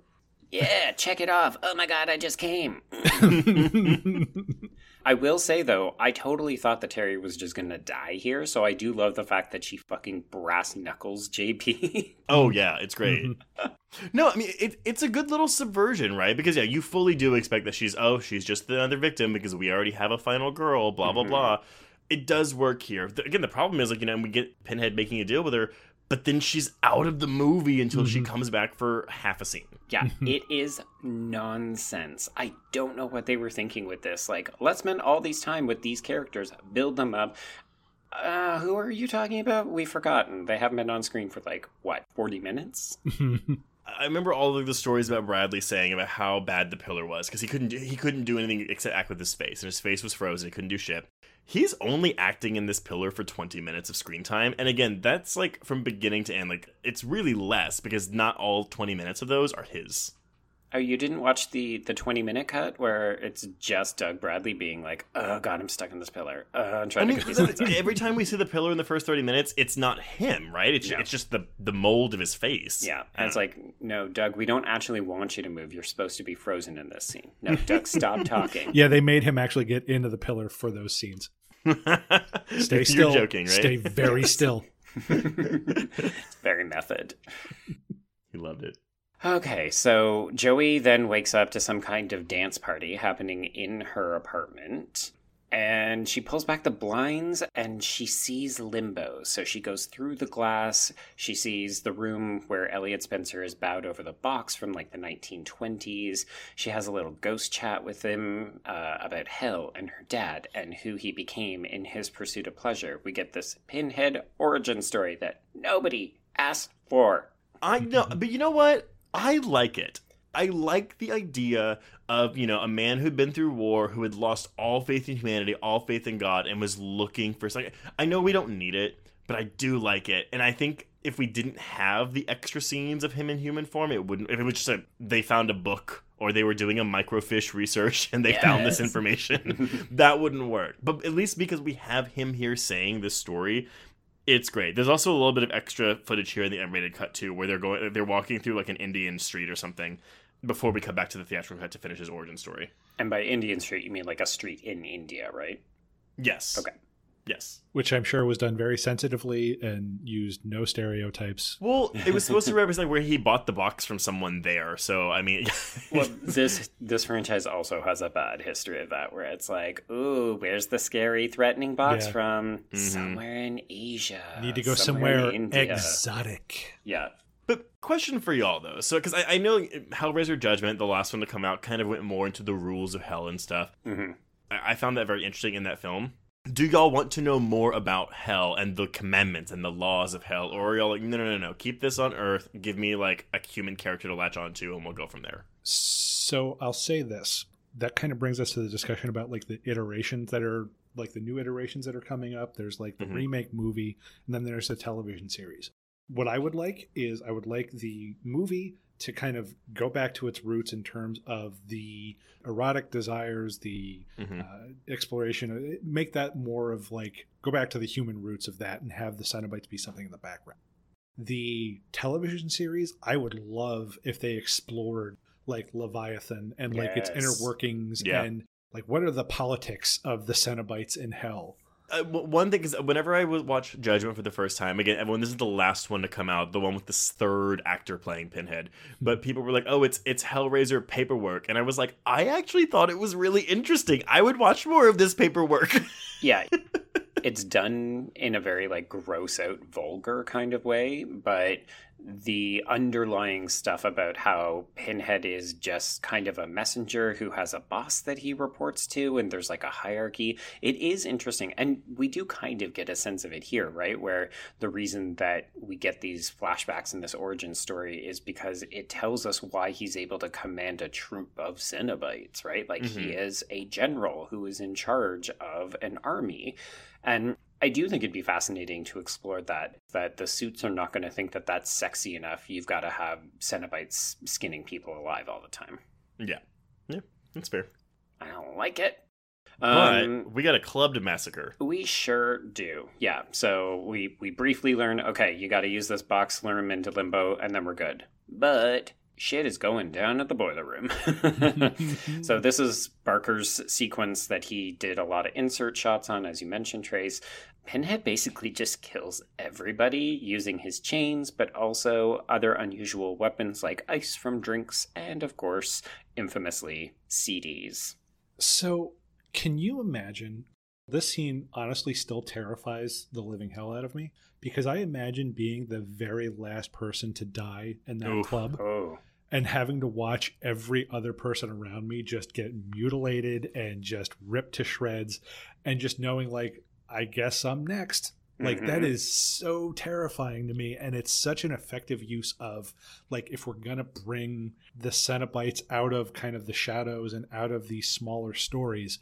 Yeah, check it off. Oh my god, I just came. (laughs) (laughs) I will say though, I totally thought that Terry was just gonna die here, so I do love the fact that she fucking brass knuckles JP. (laughs) Oh yeah, it's great. (laughs) no, I mean it, it's a good little subversion, right? Because yeah, you fully do expect that she's oh she's just another victim because we already have a final girl, blah blah Mhm. blah. It does work here. The- again, the problem is like you know and we get Pinhead making a deal with her, but then she's out of the movie until she Mhm. comes back for half a scene. yeah, it is nonsense. I don't know what they were thinking with this. Like, let's spend all these time with these characters, build them up. Uh, who are you talking about? We've forgotten. They haven't been on screen for like what, forty minutes? (laughs) I remember all of the stories about Bradley saying about how bad the pillar was because he couldn't do, he couldn't do anything except act with his face, and his face was frozen. He couldn't do shit. He's only acting in this pillar for 20 minutes of screen time, and again, that's like from beginning to end. Like it's really less because not all 20 minutes of those are his. Oh, you didn't watch the the twenty minute cut where it's just Doug Bradley being like, "Oh God, I'm stuck in this pillar. Uh, I'm I trying mean, to get these out." every time we see the pillar in the first 30 minutes, it's not him, right? It's, Yeah. it's just the the mold of his face. Yeah, and it's like, no, Doug, we don't actually want you to move. You're supposed to be frozen in this scene. No, Doug, stop (laughs) talking. yeah they made him actually get into the pillar for those scenes (laughs) stay You're still joking, right? stay very (laughs) still It's very method. he loved it. Okay, so Joey then wakes up to some kind of dance party happening in her apartment. And she pulls back the blinds and she sees Limbo. So she goes through the glass. She sees the room where Elliot Spencer is bowed over the box from like the 1920s. She has a little ghost chat with him uh, about hell and her dad and who he became in his pursuit of pleasure. We get this pinhead origin story that nobody asked for. I know, but you know what? I like it. I like the idea of, you know, a man who'd been through war, who had lost all faith in humanity, all faith in God, and was looking for something. I know we don't need it, but I do like it. And I think if we didn't have the extra scenes of him in human form, it wouldn't. If it was just a, they found a book or they were doing a microfiche research and they found this information, (laughs) that wouldn't work. But at least because we have him here saying this story, it's great. There's also a little bit of extra footage here in the animated cut too, where they're going, they're walking through like an Indian street or something before we come back to the theatrical cut to finish his origin story. And by Indian Street, you mean like a street in India, right? Yes. Okay. Yes. which I'm sure was done very sensitively and used no stereotypes. Well, it was supposed to (laughs) represent where he bought the box from someone there. So I mean, (laughs) Well, this this franchise also has a bad history of that, where it's like, ooh, where's the scary, threatening box Yeah. from? Mhm. Somewhere in Asia. Need to go in somewhere India. exotic. Yeah. But question for y'all though, so because I, I know Hellraiser Judgment, the last one to come out, kind of went more into the rules of hell and stuff. hmm I, I found that very interesting in that film. Do y'all want to know more about hell and the commandments and the laws of hell, or are y'all like, no, no, no, no, keep this on Earth, give me like a human character to latch onto, and we'll go from there. So I'll say this. That kind of brings us to the discussion about like the iterations that are like the new iterations that are coming up. There's like the Mhm. remake movie, and then there's the television series. What I would like is I would like the movie to kind of go back to its roots in terms of the erotic desires, the Mhm. uh, exploration. uh, Make that more of like go back to the human roots of that and have the Cenobites be something in the background. The television series, I would love if they explored like Leviathan and like its inner workings Yeah. and like what are the politics of the Cenobites in hell. Uh, one thing is, whenever I would watch Judgment for the first time, again, everyone, this is the last one to come out, the one with this third actor playing Pinhead. But people were like, "Oh, it's it's Hellraiser paperwork," and I was like, I actually thought it was really interesting. I would watch more of this paperwork. (laughs) Yeah. it's done in a very like gross out vulgar kind of way, but the underlying stuff about how Pinhead is just kind of a messenger who has a boss that he reports to and there's like a hierarchy. It is interesting and we do kind of get a sense of it here, right? Where the reason that we get these flashbacks in this origin story is because it tells us why he's able to command a troop of Cenobites, right? Like he Mhm. is a general who is in charge of an army. And I do think it'd be fascinating to explore that. That the suits are not going to think that that's sexy enough. You've got to have Cenobites skinning people alive all the time. yeah, yeah, that's fair. I don't like it. But Um, we got a clubbed massacre. we sure do. Yeah. So we we briefly learn. Okay, you got to use this box, lure him into limbo, and then we're good. But shit is going down at the boiler room. (laughs) so this is Barker's sequence that he did a lot of insert shots on, as you mentioned, Trace. Pinhead basically just kills everybody using his chains, but also other unusual weapons like ice from drinks, and of course, infamously, CDs. So, can you imagine? This scene honestly still terrifies the living hell out of me because I imagine being the very last person to die in that Oof. club Oh, and having to watch every other person around me just get mutilated and just ripped to shreds and just knowing like I guess I'm next. Like that Mhm. is so terrifying to me and it's such an effective use of like if we're going to bring the Cenobites out of kind of the shadows and out of these smaller stories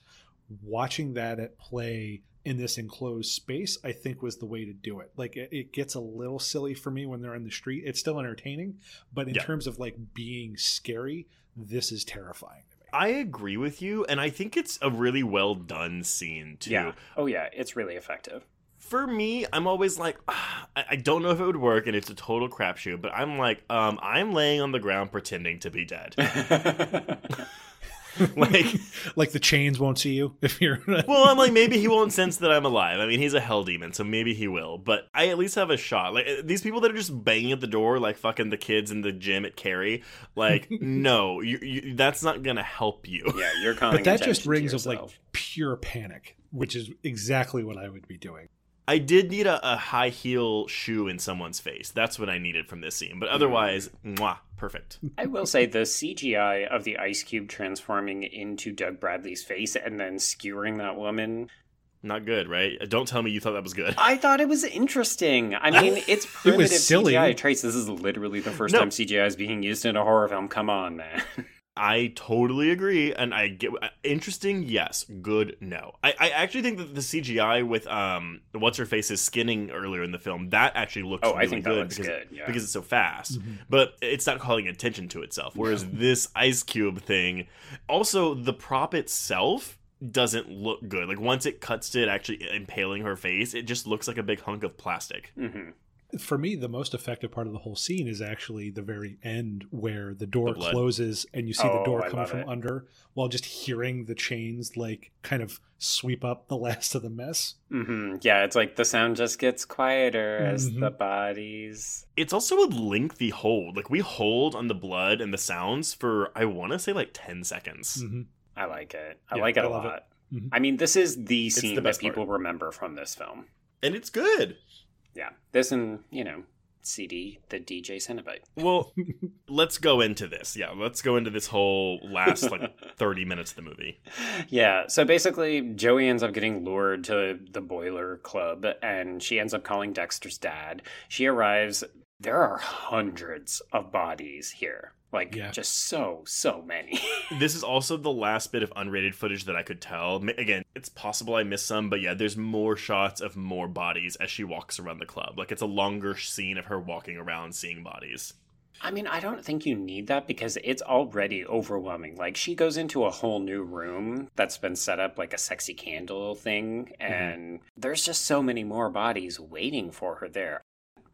watching that at play in this enclosed space i think was the way to do it like it, it gets a little silly for me when they're in the street it's still entertaining but in Yeah. terms of like being scary this is terrifying to me I agree with you, and I think it's a really well done scene too. yeah. Oh, yeah. It's really effective. For me, I'm always like, ah, (sighs) I I don't know if it would work, and it's a total crapshoot. But I'm like, um, I'm laying on the ground pretending to be dead. (laughs) (laughs) like, (laughs) like the chains won't see you if you're (laughs) well, I'm like, maybe he won't sense that I'm alive. I mean, he's a hell demon, so maybe he will. But I at least have a shot. Like uh, these people that are just banging at the door, like fucking the kids in the gym at Carrie. Like, no, you, you, that's not gonna help you. yeah, you're calling but that just rings of like pure panic which is exactly what i would be doing I did need a, a high heel shoe in someone's face. That's what I needed from this scene. But otherwise, mwah, perfect. I will say the CGI of the ice cube transforming into Doug Bradley's face and then skewering that woman. Not good, right? Don't tell me you thought that was good. I thought it was interesting. I (laughs) mean, it's It was primitive silly. CGI. Trace, this is literally the first No. time CGI is being used in a horror film. Come on, man. (laughs) I totally agree, and I get interesting. Yes, good. No, I, I actually think that the CGI with um what's her face is skinning earlier in the film that actually looks Oh, really I think that good looks because, good. Yeah. because it's so fast. But it's not calling attention to itself. Whereas this ice cube thing, also the prop itself doesn't look good. Like once it cuts to it actually impaling her face, it just looks like a big hunk of plastic. hmm For me, the most effective part of the whole scene is actually the very end where the door The closes and you see Oh, the door I come from it. under while just hearing the chains like kind of sweep up the (laughs) last of the mess. hmm Yeah, it's like the sound just gets quieter as Mhm. the bodies. It's also a lengthy hold. Like we hold on the blood and the sounds for I want to say like 10 seconds. hmm I like it. I Yeah, like it I a love it. lot. Mhm. I mean, this is the scene the that best part. people remember from this film. And it's good. Yeah, this and you know, CD, the DJ Cenobite. Well, let's go into this. Yeah, let's go into this whole last like (laughs) 30 minutes of the movie. Yeah, so basically, Joey ends up getting lured to the Boiler Club and she ends up calling Dexter's dad. She arrives. There are hundreds of bodies here. Like, Yeah. just so, so many. (laughs) This is also the last bit of unrated footage that I could tell. Again, it's possible I missed some, but yeah, there's more shots of more bodies as she walks around the club. Like it's a longer scene of her walking around seeing bodies. I mean, I don't think you need that because it's already overwhelming. Like, she goes into a whole new room that's been set up like a sexy candle thing, mm-hmm. and there's just so many more bodies waiting for her there.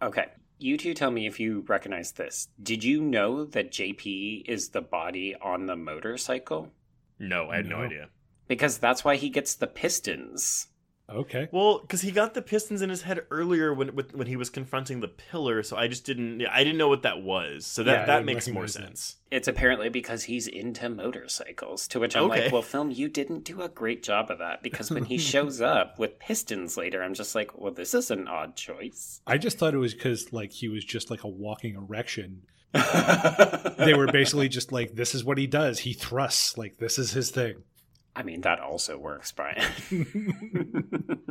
Okay, you two tell me if you recognize this. Did you know that JP is the body on the motorcycle? No, I had no, No. idea. Because that's why he gets the pistons. Okay. Well, because he got the pistons in his head earlier when with- when he was confronting the pillar, so I just didn't. I didn't know what that was. So that Yeah, that makes more recognize that. sense. It's apparently because he's into motorcycles. To which I'm Okay. like, well, film, you didn't do a great job of that because when he (laughs) shows up with pistons later, I'm just like, well, this is an odd choice. I just thought it was because like he was just like a walking erection. (laughs) They were basically just like, this is what he does. He thrusts. Like this is his thing. I mean, that also works, Bryan. (laughs)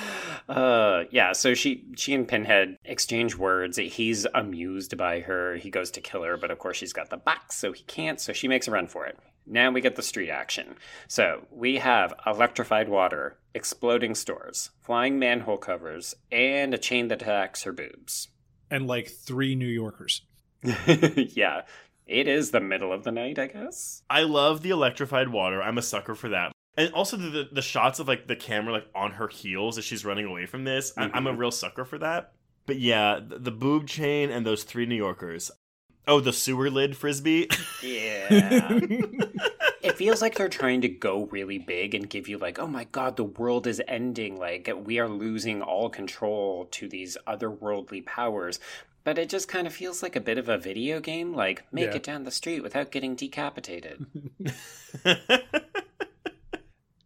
(laughs) uh yeah so she she and pinhead exchange words. He's amused by her. He goes to kill her but of course she's got the box so he can't so she makes a run for it. Now we get the street action. So we have electrified water exploding stores flying manhole covers and a chain that attacks her boobs. And like three New Yorkers. (laughs) yeah it is the middle of the night i guess I love the electrified water. I'm a sucker for that. And also the, the the shots of like the camera like on her heels as she's running away from this. I, I'm a mm-hmm. real sucker for that. But yeah, the, the boob chain and those three New Yorkers. Oh, the sewer lid frisbee. yeah (laughs) it feels like they're trying to go really big and give you like oh my god the world is ending like we are losing all control to these otherworldly powers but it just kind of feels like a bit of a video game like make Yeah. it down the street without getting decapitated (laughs) (laughs)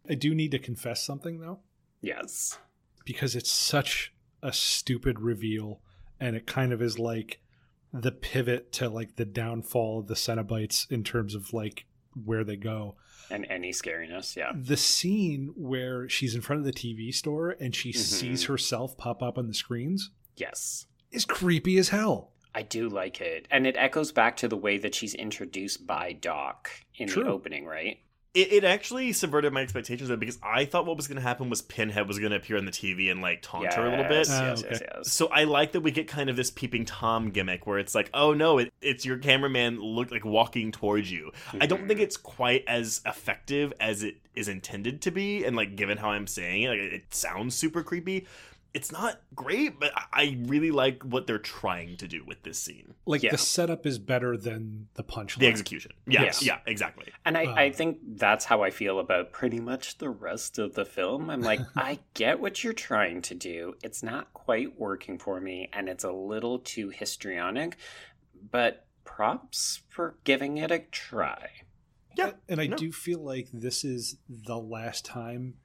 I do need to confess something though, yes because it's such a stupid reveal, and it kind of is like the pivot to like the downfall of the Cenobites in terms of like where they go. and any scariness yeah The scene where she's in front of the TV store and she sees Mhm. herself pop up on the screens yes is creepy as hell. I do like it. And it echoes back to the way that she's introduced by Doc in True. the opening, right? it, it actually subverted my expectations though because I thought what was going to happen was Pinhead was going to appear on the TV and like taunt her a little bit. Oh, yes, okay. yes, yes. So I like that we get kind of this peeping tom gimmick where it's like, oh no, it, it's your cameraman look like walking towards you. I don't think Mhm. it's quite as effective as it is intended to be, and like given how I'm saying it, like it sounds super creepy. It's not great, but I- I really like what they're trying to do with this scene. Like Yeah. the setup is better than the punchline. The execution. Yeah, Yes. yeah, exactly. And I, Uh, I think that's how I feel about pretty much the rest of the film. I'm like, (laughs) I get what you're trying to do. It's not quite working for me, and it's a little too histrionic, but props for giving it a try. Yeah, and I no. do feel like this is the last time,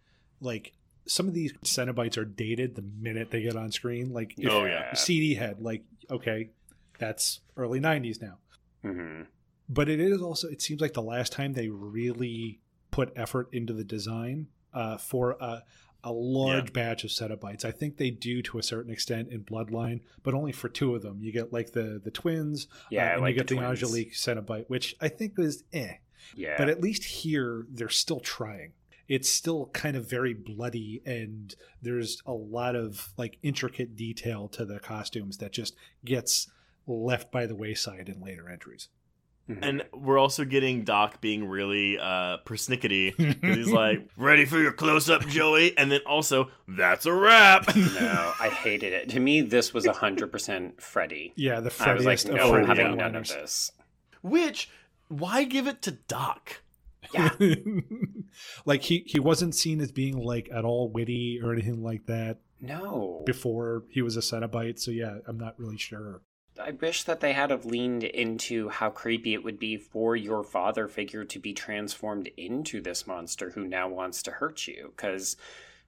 like some of these Cenobites are dated the minute they get on screen. Like, if Oh, yeah. CD head, like, okay, that's early '90s now. hmm But it is also. It seems like the last time they really put effort into the design uh, for a, a large batch of Cenobites. I think they do to a certain extent in Bloodline, but only for two of them. You get like the the twins, Yeah, uh, and like you get the the. Angelique Cenobite, which I think was eh. Yeah. But at least here, they're still trying. It's still kind of very bloody, and there's a lot of like intricate detail to the costumes that just gets left by the wayside in later entries. And we're also getting Doc being really uh, persnickety he's (laughs) like, "Ready for your close up, Joey?" And then also, "That's a wrap." (laughs) no, I hated it. To me, this was hundred percent Freddy. Yeah, the I was like, no, of we're Freddy having none of this. Which, why give it to Doc? (laughs) like he he wasn't seen as being like at all witty or anything like that No, before he was a Cenobite. So yeah, I'm not really sure. I wish that they had have leaned into how creepy it would be for your father figure to be transformed into this monster who now wants to hurt you. Because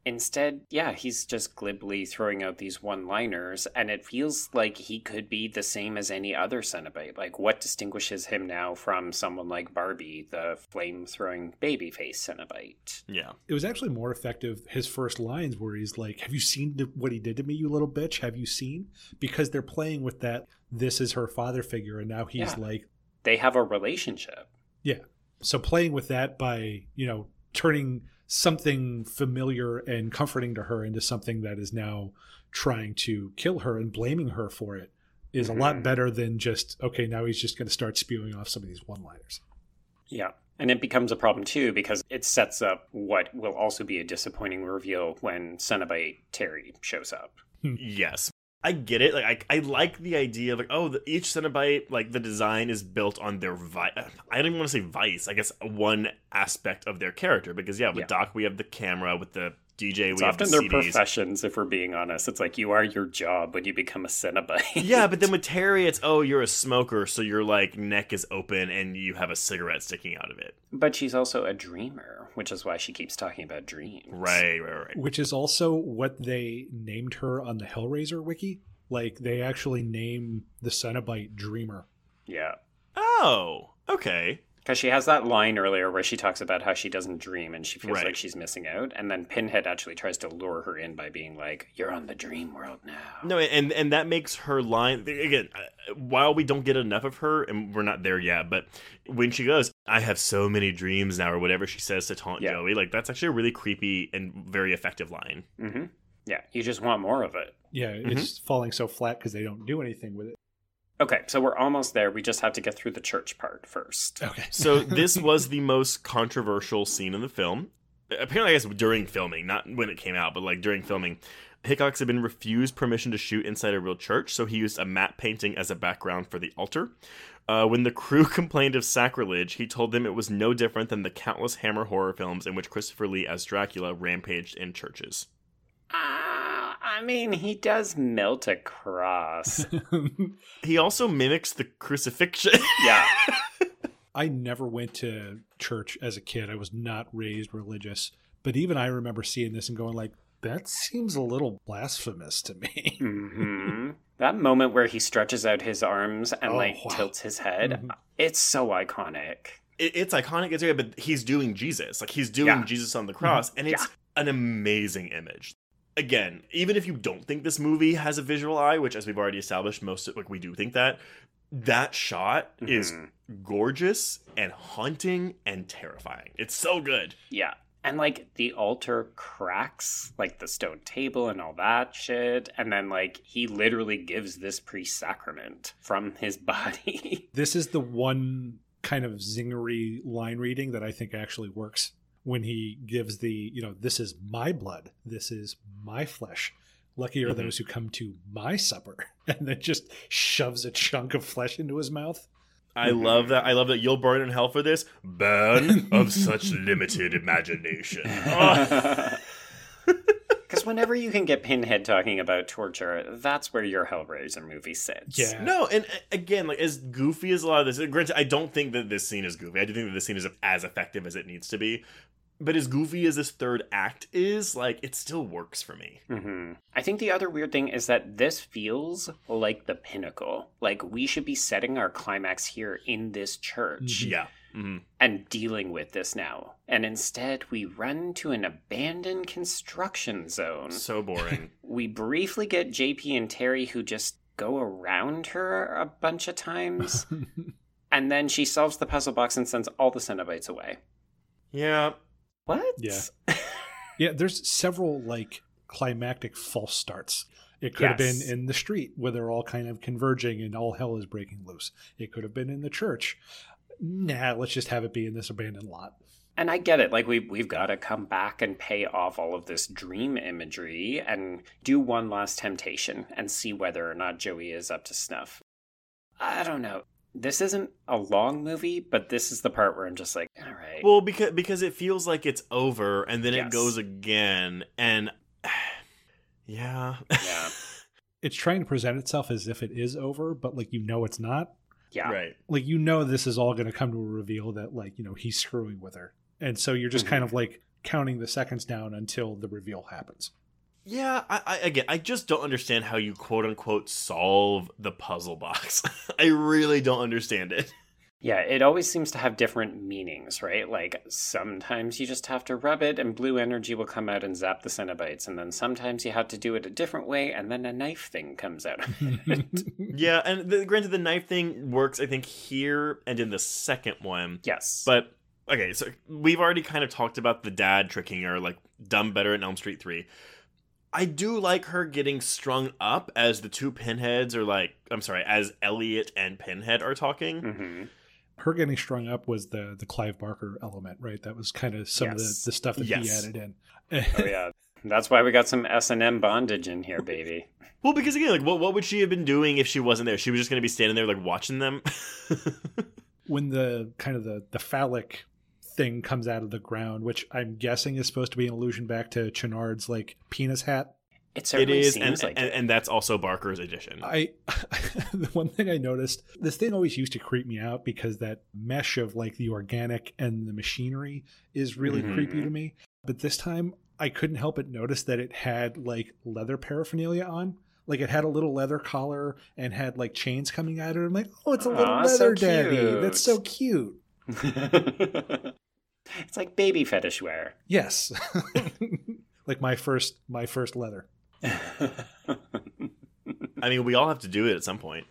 instead, yeah, he's just glibly throwing out these one liners, and it feels like he could be the same as any other Cenobite. Like, what distinguishes him now from someone like Barbie, the flame throwing babyface Cenobite? Yeah. It was actually more effective. His first lines where he's like, "Have you seen what he did to me, you little bitch? Have you seen?" Because they're playing with that. This is her father figure, and now he's Yeah. like, They have a relationship. yeah. So playing with that by you know turning something familiar and comforting to her into something that is now trying to kill her and blaming her for it is a lot Mhm. better than just okay. Now he's just going to start spewing off some of these one-liners. Yeah. And it becomes a problem too because it sets up what will also be a disappointing reveal when Cenobite Terry shows up. Yes. I get it. Like I, I like the idea of like oh the, each Cenobite like the design is built on their vi- I don't even want to say vice. I guess one aspect of their character because yeah with Yeah. Doc we have the camera with the DJ It's we have the often their CDs. professions, if we're being honest. It's like you are your job when you become a Cenobite. yeah, but then (laughs) with Terry it's oh you're a smoker so your like neck is open and you have a cigarette sticking out of it. but she's also a dreamer, which is why she keeps talking about dreams. Right, right, right. which is also what they named her on the Hellraiser wiki. Like they actually name the Cenobite Dreamer. Yeah. Oh, okay. Because she has that line earlier where she talks about how she doesn't dream and she feels Right. like she's missing out. And then Pinhead actually tries to lure her in by being like, You're on the dream world now. No, and and that makes her line again. uh, While we don't get enough of her, and we're not there yet, but when she goes, "I have so many dreams now," or whatever she says to taunt Yeah. Joey, like that's actually a really creepy and very effective line. hmm Yeah. You just want more of it. Yeah, it's falling so flat because they don't do anything with it. Okay, so we're almost there. We just have to get through the church part first. Okay. (laughs) So this was the most controversial scene in the film. Apparently, I guess during filming, not when it came out, but like during filming. Hickox had been refused permission to shoot inside a real church, so he used a matte painting as a background for the altar. Uh, when the crew (laughs) complained of sacrilege, he told them it was no different than the countless Hammer horror films in which Christopher Lee as Dracula rampaged in churches. Ah, I mean, he does melt a cross. (laughs) He also mimics the crucifixion. (laughs) yeah. I never went to church as a kid. I was not raised religious. But even I remember seeing this and going like, that seems a little blasphemous to me. hmm That moment where he stretches out his arms and Oh, like wow. tilts his head, Mhm. it's so iconic. it, it's iconic, it's great, but he's doing Jesus. Like he's doing Yeah. Jesus on the cross, and it's an amazing image. Again, even if you don't think this movie has a visual eye, which as we've already established, most of, like we do think that, that shot is Mhm. gorgeous and haunting and terrifying. It's so good. Yeah. And like the altar cracks, like the stone table and all that shit. And then like he literally gives this priest sacrament from his (laughs) body. this is the one kind of zingery line reading that I think actually works when he gives the, you know, this is my blood, this is my flesh. Lucky are Mhm. those who come to my supper, (laughs) and then just shoves a chunk of flesh into his mouth. I love that. I love that you'll burn in hell for this. Burn (laughs) of such limited imagination. Oh. (laughs) Because whenever you can get Pinhead talking about torture, that's where your Hellraiser movie sits. Yeah. No, and uh, again, like as goofy as a lot of this, granted, I don't think that this scene is goofy. I do think that this scene is as effective as it needs to be. But as goofy as this third act is, like it still works for me. hmm I think the other weird thing is that this feels like the pinnacle. Like we should be setting our climax here in this church Yeah. Hmm and dealing with this now. And instead, we run to an abandoned construction zone. So boring. (laughs) We briefly get JP and Terry who just go around her a bunch of times. (laughs) and then she solves the puzzle box and sends all the Cenobites away. yeah. What? Yeah. (laughs) yeah, there's several like climactic false starts. It could have been in the street where they're all kind of converging and all hell is breaking loose. It could have been in the church. Nah, let's just have it be in this abandoned lot. And I get it. Like we we've got to come back and pay off all of this dream imagery and do one last temptation and see whether or not Joey is up to snuff. I don't know. This isn't a long movie, but this is the part where I'm just like, all right. Well, because because it feels like it's over, and then Yes. it goes again, and (sighs) yeah, yeah. (laughs) It's trying to present itself as if it is over, but like you know it's not. Yeah. right. Like you know this is all going to come to a reveal that like you know he's screwing with her, and so you're just mm-hmm. kind of like counting the seconds down until the reveal happens. Yeah, I, I again, I just don't understand how you quote unquote solve the puzzle box. (laughs) I really don't understand it. Yeah, it always seems to have different meanings, right? Like sometimes you just have to rub it and blue energy will come out and zap the Cenobites, and then sometimes you have to do it a different way and then a knife thing comes out of (laughs) it. Yeah, and the, granted, the knife thing works, I think, here and in the second one. yes. But okay, so we've already kind of talked about the dad tricking her, like dumb better in Elm Street Three. I do like her getting strung up as the two pinheads are like, I'm sorry, as Elliot and Pinhead are talking. hmm her getting strung up was the the Clive Barker element, right? That was kind of some of the, the stuff that he added in. Oh yeah, that's why we got some S and M bondage in here, baby. Well, because again, like, what what would she have been doing if she wasn't there? She was just going to be standing there, like, watching them. (laughs) when the kind of the the phallic thing comes out of the ground, which I'm guessing is supposed to be an allusion back to Channard's like penis hat. It it certainly is, seems and, like and, it. and that's also Barker's addition. I (laughs) the one thing I noticed, this thing always used to creep me out because that mesh of like the organic and the machinery is really Mhm. creepy to me. But this time I couldn't help but notice that it had like leather paraphernalia on. Like it had a little leather collar and had like chains coming out of it. I'm like, oh, it's a little Aw, so leather daddy. That's so cute. (laughs) it's like baby fetish wear. Yes. (laughs) like my first my first leather. I mean, we all have to do it at some point.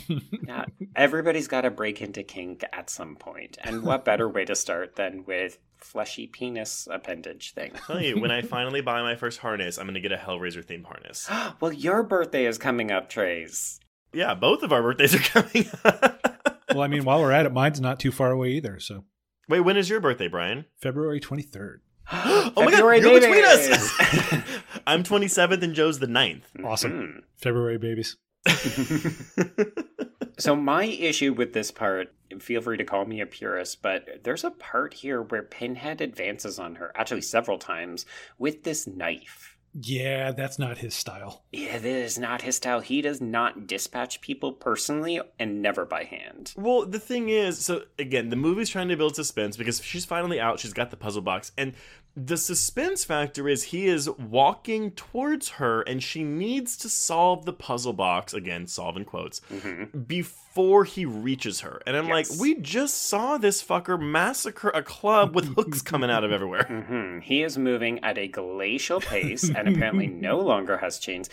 (laughs) yeah, everybody's got to break into kink at some point, and what better way to start than with fleshy penis appendage thing? tell you, when I finally buy my first harness, I'm going to get a Hellraiser themed harness. (gasps) well, your birthday is coming up, Trace. Yeah, both of our birthdays are (laughs) coming up. well, I mean, while we're at it, mine's not too far away either. So Wait, when is your birthday, Bryan? February 23rd. Oh my February god, you're between us! (laughs) I'm 27th and Joe's the 9th. Awesome. Hmm. February babies. (laughs) So my issue with this part, feel free to call me a purist, but there's a part here where Pinhead advances on her, actually several times, with this knife. Yeah, that's not his style. Yeah, this is not his style. He does not dispatch people personally and never by hand. Well, the thing is, so again, the movie's trying to build suspense because she's finally out, she's got the puzzle box, and the suspense factor is he is walking towards her and she needs to solve the puzzle box, again, solve in quotes, before he reaches her. And I'm Yes. like, we just saw this fucker massacre a club with hooks coming out of everywhere. (laughs) hmm He is moving at a glacial pace and apparently (laughs) no longer has chains.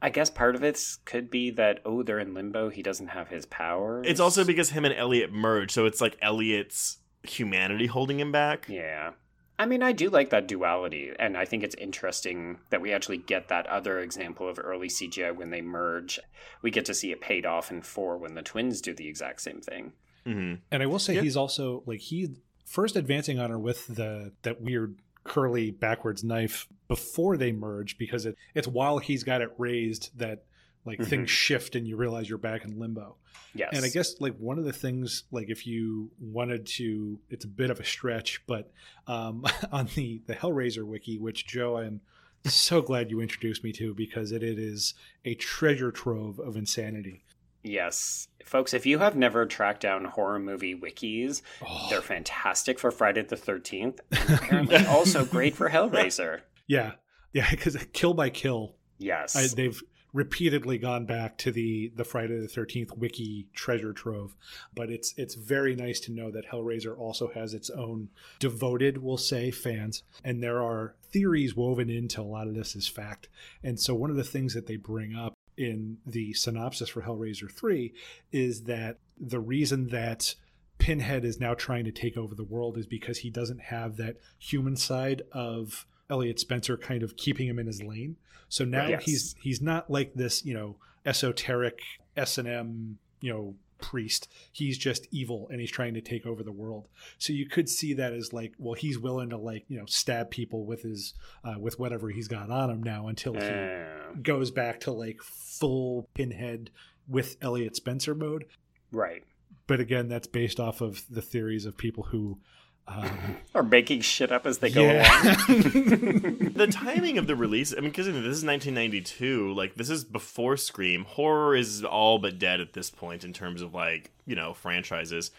I guess part of it could be that, oh, they're in limbo. He doesn't have his power. It's also because him and Elliot merged so it's like Elliot's humanity holding him back. Yeah. I mean, I do like that duality, and I think it's interesting that we actually get that other example of early CGI when they merge. We get to see it paid off in four when the twins do the exact same thing. hmm And I will say Yep. he's also like he first advancing on her with the that weird curly backwards knife before they merge because it it's while he's got it raised that like Mhm. things shift and you realize you're back in limbo. Yes. And I guess like one of the things like if you wanted to it's a bit of a stretch, but um (laughs) on the the Hellraiser wiki, which Joe I'm so glad you introduced me to because it, it is a treasure trove of insanity. Yes. Folks, if you have never tracked down horror movie wikis, Oh, they're fantastic for Friday the 13th, (laughs) and apparently also great for Hellraiser. yeah. Yeah, because kill by kill Yes. I, they've repeatedly gone back to the the Friday the Thirteenth wiki treasure trove, but it's it's very nice to know that Hellraiser also has its own devoted, we'll say, fans, and there are theories woven into a lot of this as fact. And so one of the things that they bring up in the synopsis for Hellraiser Three is that the reason that Pinhead is now trying to take over the world is because he doesn't have that human side of Elliot Spencer kind of keeping him in his lane. So now Yes. he's he's not like this, you know, esoteric S and M, you know, priest. He's just evil and he's trying to take over the world. So you could see that as like, well, he's willing to like you know stab people with his uh, with whatever he's got on him now until he Uh, goes back to like full pinhead with Elliot Spencer mode. right. But again, that's based off of the theories of people who. Um, Or making shit up as they go yeah. along. (laughs) the timing of the release, I mean, because this is 1992, like, this is before Scream. Horror is all but dead at this point in terms of, like, you know, franchises.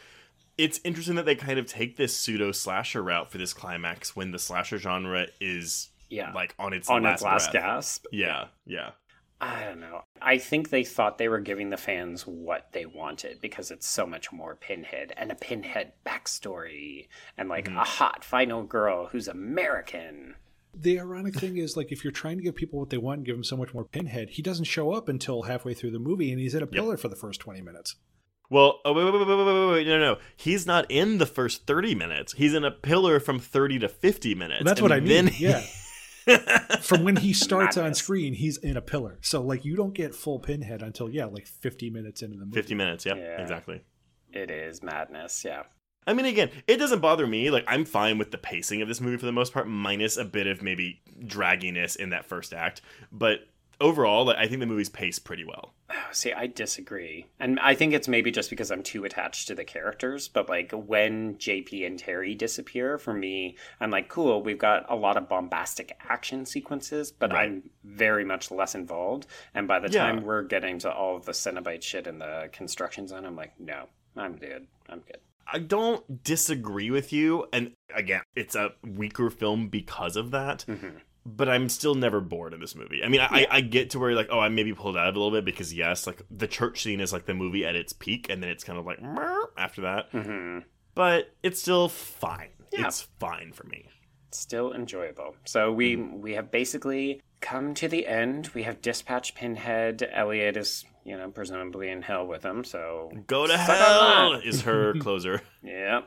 It's interesting that they kind of take this pseudo slasher route for this climax when the slasher genre is, Yeah. like, on its on last its last gasp. Yeah, yeah. I don't know. I think they thought they were giving the fans what they wanted because it's so much more Pinhead and a Pinhead backstory and like Mm-hmm. a hot final girl who's American. the ironic thing is, like, if you're trying to give people what they want and give them so much more pinhead, he doesn't show up until halfway through the movie and he's in a pillar for the first 20 minutes. Well, oh, wait, wait, wait, wait, wait, wait, wait, no, no, no. He's not in the first 30 minutes. He's in a pillar from 30 to 50 minutes. And that's And what I mean. then he- yeah. (laughs) From when he starts on screen, he's in a pillar. So, like, you don't get full pinhead until, yeah, like 50 minutes into the movie. 50 minutes, yep, Yeah. exactly. It is madness, yeah. I mean, again, it doesn't bother me. Like, I'm fine with the pacing of this movie for the most part, minus a bit of maybe dragginess in that first act. But overall, like, I think the movie's paced pretty well. (sighs) See, I disagree. And I think it's maybe just because I'm too attached to the characters, but like when JP and Terry disappear, for me, I'm like, cool, we've got a lot of bombastic action sequences, but Right. I'm very much less involved. And by the Yeah. time we're getting to all of the Cenobite shit in the construction zone, I'm like, no, I'm good. I'm good. I don't disagree with you. And again, it's a weaker film because of that. Mm-hmm. But I'm still never bored in this movie. I mean, I, I, I get to where like, oh, I maybe pulled out of a little bit because yes, like the church scene is like the movie at its peak, and then it's kind of like after that. hmm But it's still fine. Yeah. It's fine for me. Still enjoyable. So we we have basically come to the end. We have dispatched Pinhead. Elliot is, you know, presumably in hell with him. So Go to hell is her (laughs) closer. Yeah.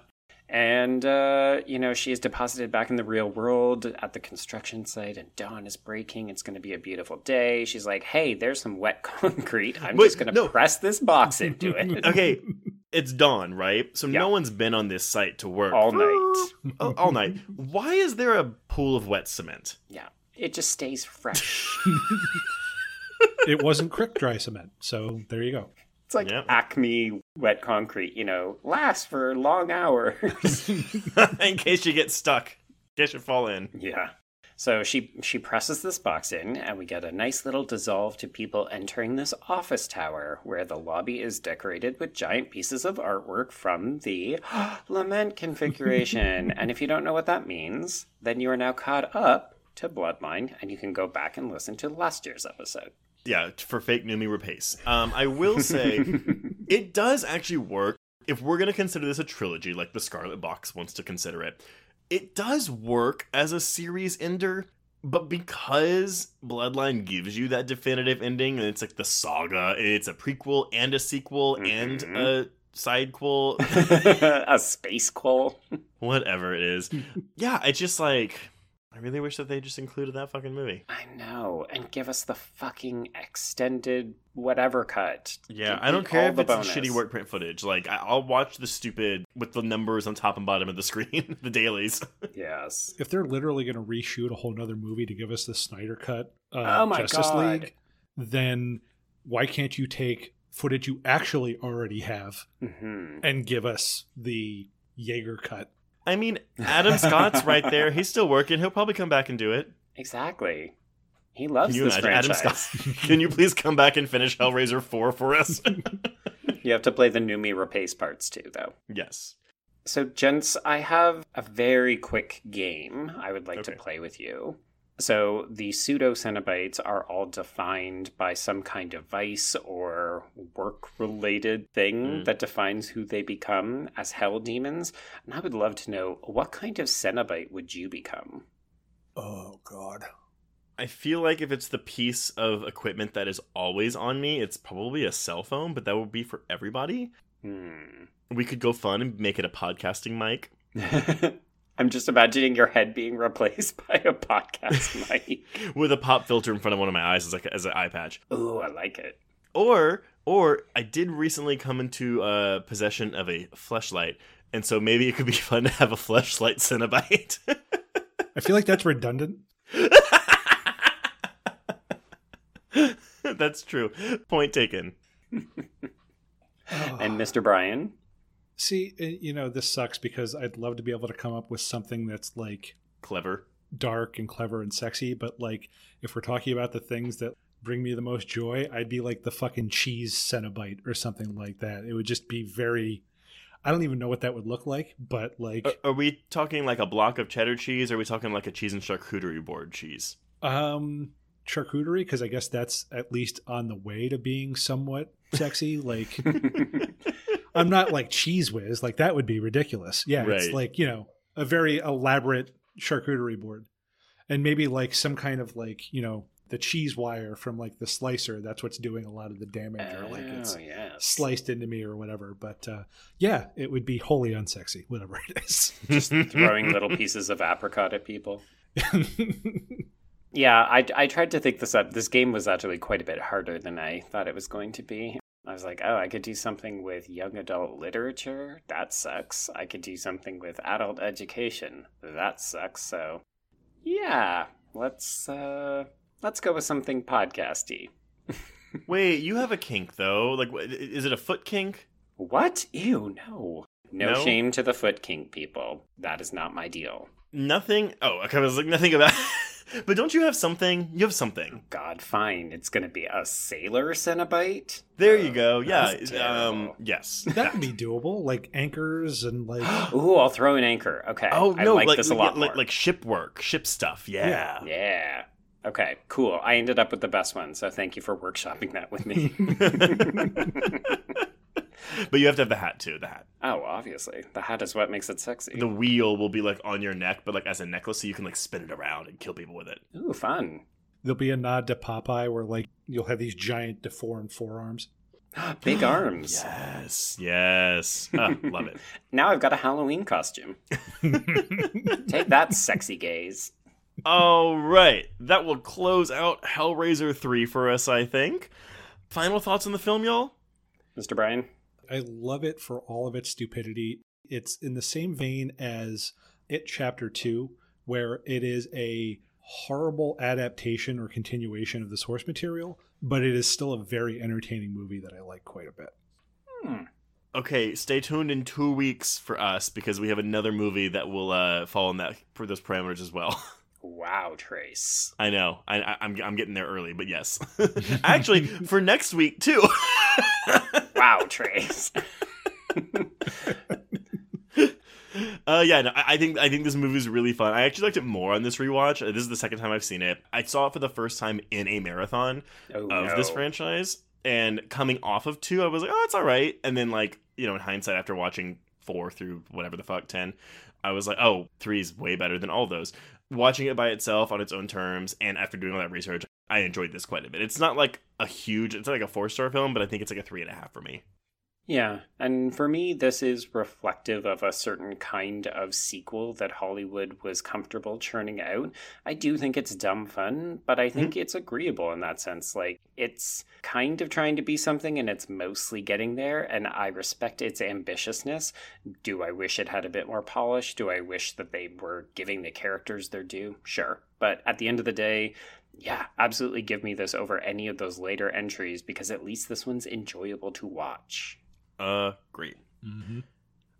And, uh, you know, she is deposited back in the real world at the construction site, and dawn is breaking. It's going to be a beautiful day. She's like, hey, there's some wet (laughs) concrete. I'm Wait, just going to no. press this box into it. (laughs) Okay, it's dawn, right? So Yeah. no one's been on this site to work All night. (gasps) Oh, all night. Why is there a pool of wet cement? Yeah. It just stays fresh. (laughs) It wasn't quick dry cement. So, there you go. It's like Yep. Acme wet concrete, you know, lasts for long hours. (laughs) (laughs) in case you get stuck, in case you fall in. Yeah. So she she presses this box in, and we get a nice little dissolve to people entering this office tower, where the lobby is decorated with giant pieces of artwork from the (gasps) lament configuration. (laughs) and if you don't know what that means, then you are now caught up to Bloodline, and you can go back and listen to last year's episode. Yeah, for fake Noomi Rapace. Um, I will say (laughs) it does actually work. If we're gonna consider this a trilogy, like the Scarlet Box wants to consider it, it does work as a series ender. But because Bloodline gives you that definitive ending, and it's like the saga, and it's a prequel and a sequel and Mhm. a sidequel, (laughs) a space quell. whatever it is. Yeah, it's just like I really wish that they just included that fucking movie. I know, and give us the fucking extended whatever cut. Yeah, Give I don't care all if the it's bonus. shitty work print footage. Like I- I'll watch the stupid with the numbers on top and bottom of the (laughs) screen, the dailies. (laughs) Yes. If they're literally going to reshoot a whole nother movie to give us the Snyder cut, uh, Oh my Justice God. League, then why can't you take footage you actually already have hmm and give us the Yagher cut? I mean, (laughs) Adam Scott's right there. He's still working. He'll probably come back and do it. Exactly. He loves you this imagine franchise. Adam Scott? (laughs) Can you (laughs) please come back and finish Hellraiser 4 for us? You have to play the Noomi Rapace parts too, though. yes. So, gents, I have a very quick game I would like to play with you. So, the pseudo Cenobites are all defined by some kind of vice or work related thing Mm. that defines who they become as hell demons. And I would love to know what kind of Cenobite would you become? Oh God! I feel like if it's the piece of equipment that is always on me, it's probably a cell phone, but that would be for everybody. Hmm. We could go fun and make it a podcasting mic. (laughs) I'm just imagining your head being replaced (laughs) by a podcast (laughs) mic. with a pop filter in front of one of my eyes as like as an eye patch. Ooh, I like it. Or or I did recently come into uh, possession of a fleshlight, and so maybe it could be (laughs) fun to have a fleshlight Cenobite. I feel like that's redundant. That's true. Point taken. And Mr. Bryan? See, uh, you know, this sucks because I'd love to be able to come up with something that's like Clever. dark and clever and sexy, but like if we're talking about the things that bring me the most joy, I'd be like the fucking cheese Cenobite or something like that. It would just be very I don't even know what that would look like, but like Are, are we talking like a block of cheddar cheese? Or are we talking like a cheese and charcuterie board cheese? um charcuterie because I guess that's at least on the way to being somewhat sexy. like (laughs) I'm not like cheese whiz, like that would be ridiculous. Yeah, Right. it's like, you know, a very elaborate charcuterie board. And maybe like some kind of like, you know, the cheese wire from like the slicer, that's what's doing a lot of the damage or like it's oh, yes. sliced into me or whatever. But uh yeah, it would be wholly unsexy, whatever it is. (laughs) Just throwing little pieces of apricot at people. (laughs) Yeah, I, I tried to think this up. This game was actually quite a bit harder than I thought it was going to be. I was like, oh, I could do something with young adult literature. That sucks. I could do something with adult education. That sucks. So, yeah, let's uh, let's go with something podcasty. (laughs) Wait, you have a kink though. Like, is it a foot kink? What? Ew, no. No, No? shame to the foot kink people. That is not my deal. Nothing. Oh, okay, I was like nothing about. (laughs) but don't you have something? You have something. God, fine. It's gonna be a sailor Cenobite. There you go. Yeah. Um. Yes. that would be doable, like anchors and like (gasps) Ooh, I'll throw an anchor. Okay. Oh I no! like, like this a lot like, more. like ship work, ship stuff. Yeah. yeah. Okay, cool. I ended up with the best one, so thank you for workshopping that with me. (laughs) (laughs) (laughs) (laughs) but you have to have the hat too. The hat. oh, obviously. The hat is what makes it sexy. The wheel will be like on your neck, but like as a necklace, so you can like spin it around and kill people with it. Ooh, fun. there'll be a nod to Popeye where like you'll have these giant deformed forearms. (gasps) Big arms. Yes. Yes. Ah, (laughs) love it. Now I've got a Halloween costume. (laughs) Take that, sexy gaze. All right, that will close out Hellraiser three for us. I think. Final thoughts on the film, y'all. Mr. Bryan? I love it for all of its stupidity. It's in the same vein as It Chapter 2, where it is a horrible adaptation or continuation of the source material, but it is still a very entertaining movie that I like quite a bit. Hmm. Okay, stay tuned in two weeks for us because we have another movie that will uh, fall in that for those parameters as well. (laughs) Wow, Trace. I know. I, I, I'm I'm getting there early, but yes. (laughs) Actually, for next week too. (laughs) Wow, Trace. (laughs) uh, yeah, no, I, I think I think this movie is really fun. I actually liked it more on this rewatch. This is the second time I've seen it. I saw it for the first time in a marathon Oh, of this franchise, and coming off of two, I was like, oh, it's all right. And then like you know, in hindsight, after watching four through whatever the fuck ten, I was like, oh, three is way better than all those. Watching it by itself on its own terms, and after doing all that research, I enjoyed this quite a bit. It's not like a huge, it's not like a four star film, but I think it's like a three and a half for me. Yeah, and for me, this is reflective of a certain kind of sequel that Hollywood was comfortable churning out. I do think it's dumb fun, but I think mm-hmm. it's agreeable in that sense. Like, it's kind of trying to be something and it's mostly getting there, and I respect its ambitiousness. Do I wish it had a bit more polish? Do I wish that they were giving the characters their due? Sure. But at the end of the day, yeah, absolutely give me this over any of those later entries because at least this one's enjoyable to watch. Uh, great. Mm-hmm.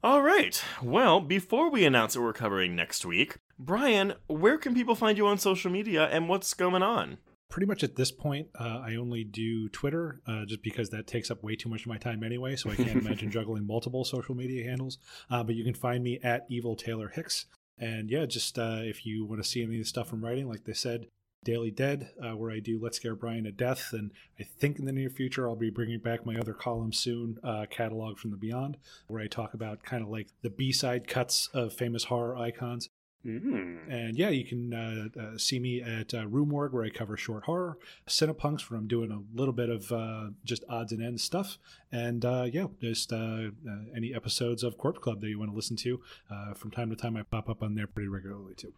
All right. Well, before we announce what we're covering next week, Bryan, where can people find you on social media and what's going on? Pretty much at this point, uh, I only do Twitter uh, just because that takes up way too much of my time anyway. So I can't (laughs) imagine juggling multiple social media handles. Uh, but you can find me at Evil Taylor Hicks. And yeah, just uh, if you want to see any of the stuff I'm writing, like they said, Daily Dead, uh, where I do Let's Scare Bryan to Death. And I think in the near future, I'll be bringing back my other column soon, uh, Catalog from the Beyond, where I talk about kind of like the B side cuts of famous horror icons. Mm. And yeah, you can uh, uh, see me at uh, Rue Morgue, where I cover short horror, Cinepunks, where I'm doing a little bit of uh, just odds and ends stuff, and uh, yeah, just uh, uh, any episodes of Corpse Club that you want to listen to. Uh, from time to time, I pop up on there pretty regularly too.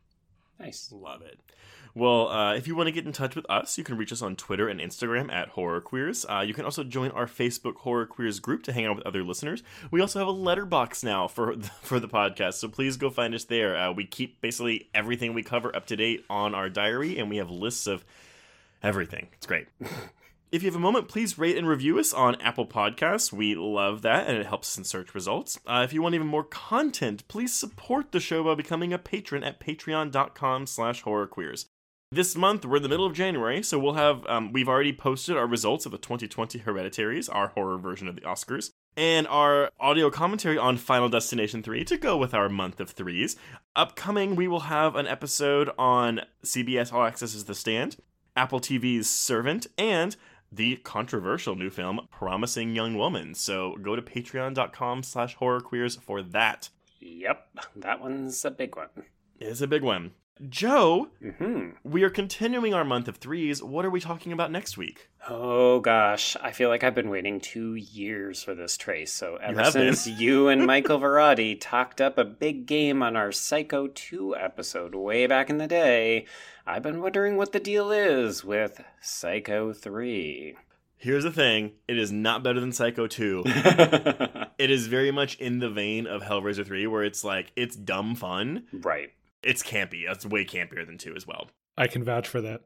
Nice. Love it. Well, uh, if you want to get in touch with us, you can reach us on Twitter and Instagram at Horror Queers. Uh, you can also join our Facebook Horror Queers group to hang out with other listeners. We also have a Letterboxd now for the, (laughs) for the podcast, so please go find us there. Uh, we keep basically everything we cover up to date on our diary, and we have lists of everything. It's great. (laughs) If you have a moment, please rate and review us on Apple Podcasts. We love that, and it helps us in search results. Uh, if you want even more content, please support the show by becoming a patron at patreon.com slash horrorqueers. This month, we're in the middle of January, so we'll have, um, we've already posted our results of the 2020 Hereditaries, our horror version of the Oscars, and our audio commentary on Final Destination 3 to go with our month of threes. Upcoming, we will have an episode on CBS All Access's The Stand, Apple TV's Servant, and the controversial new film Promising Young Woman. So go to patreon.com slash horrorqueers for that. Yep, that one's a big one. It's a big one. Joe, hmm we are continuing our month of threes. What are we talking about next week? Oh gosh, I feel like I've been waiting two years for this trace. So ever been. since you and (laughs) Michael Varrati talked up a big game on our Psycho 2 episode way back in the day, I've been wondering what the deal is with Psycho 3. Here's the thing it is not better than Psycho 2. (laughs) it is very much in the vein of Hellraiser 3, where it's like, it's dumb fun. right. It's campy. That's way campier than 2 as well. (laughs) I can vouch for that.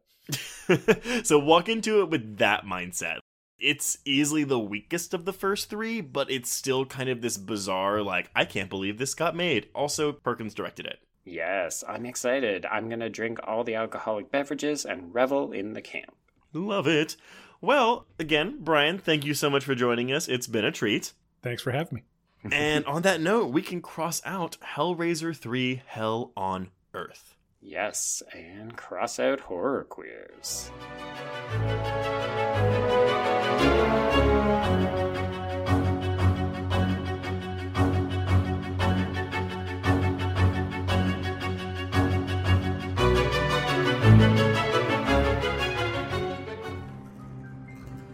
so walk into it with that mindset. It's easily the weakest of the first three, but it's still kind of this bizarre, like, I can't believe this got made. Also, Perkins directed it. Yes, I'm excited. I'm gonna drink all the alcoholic beverages and revel in the camp. Love it. Well, again, Bryan, thank you so much for joining us. It's been a treat. Thanks for having me. And on that note, we can cross out Hellraiser 3 Hell on Earth. Yes, and cross out horror queers.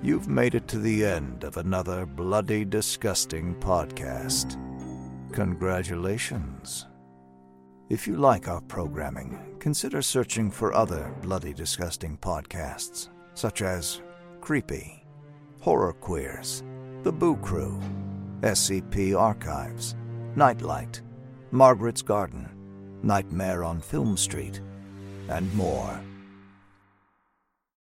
You've made it to the end of another bloody, disgusting podcast. Congratulations. If you like our programming, consider searching for other bloody, disgusting podcasts, such as Creepy, Horror Queers, The Boo Crew, SCP Archives, Nightlight, Margaret's Garden, Nightmare on Film Street, and more.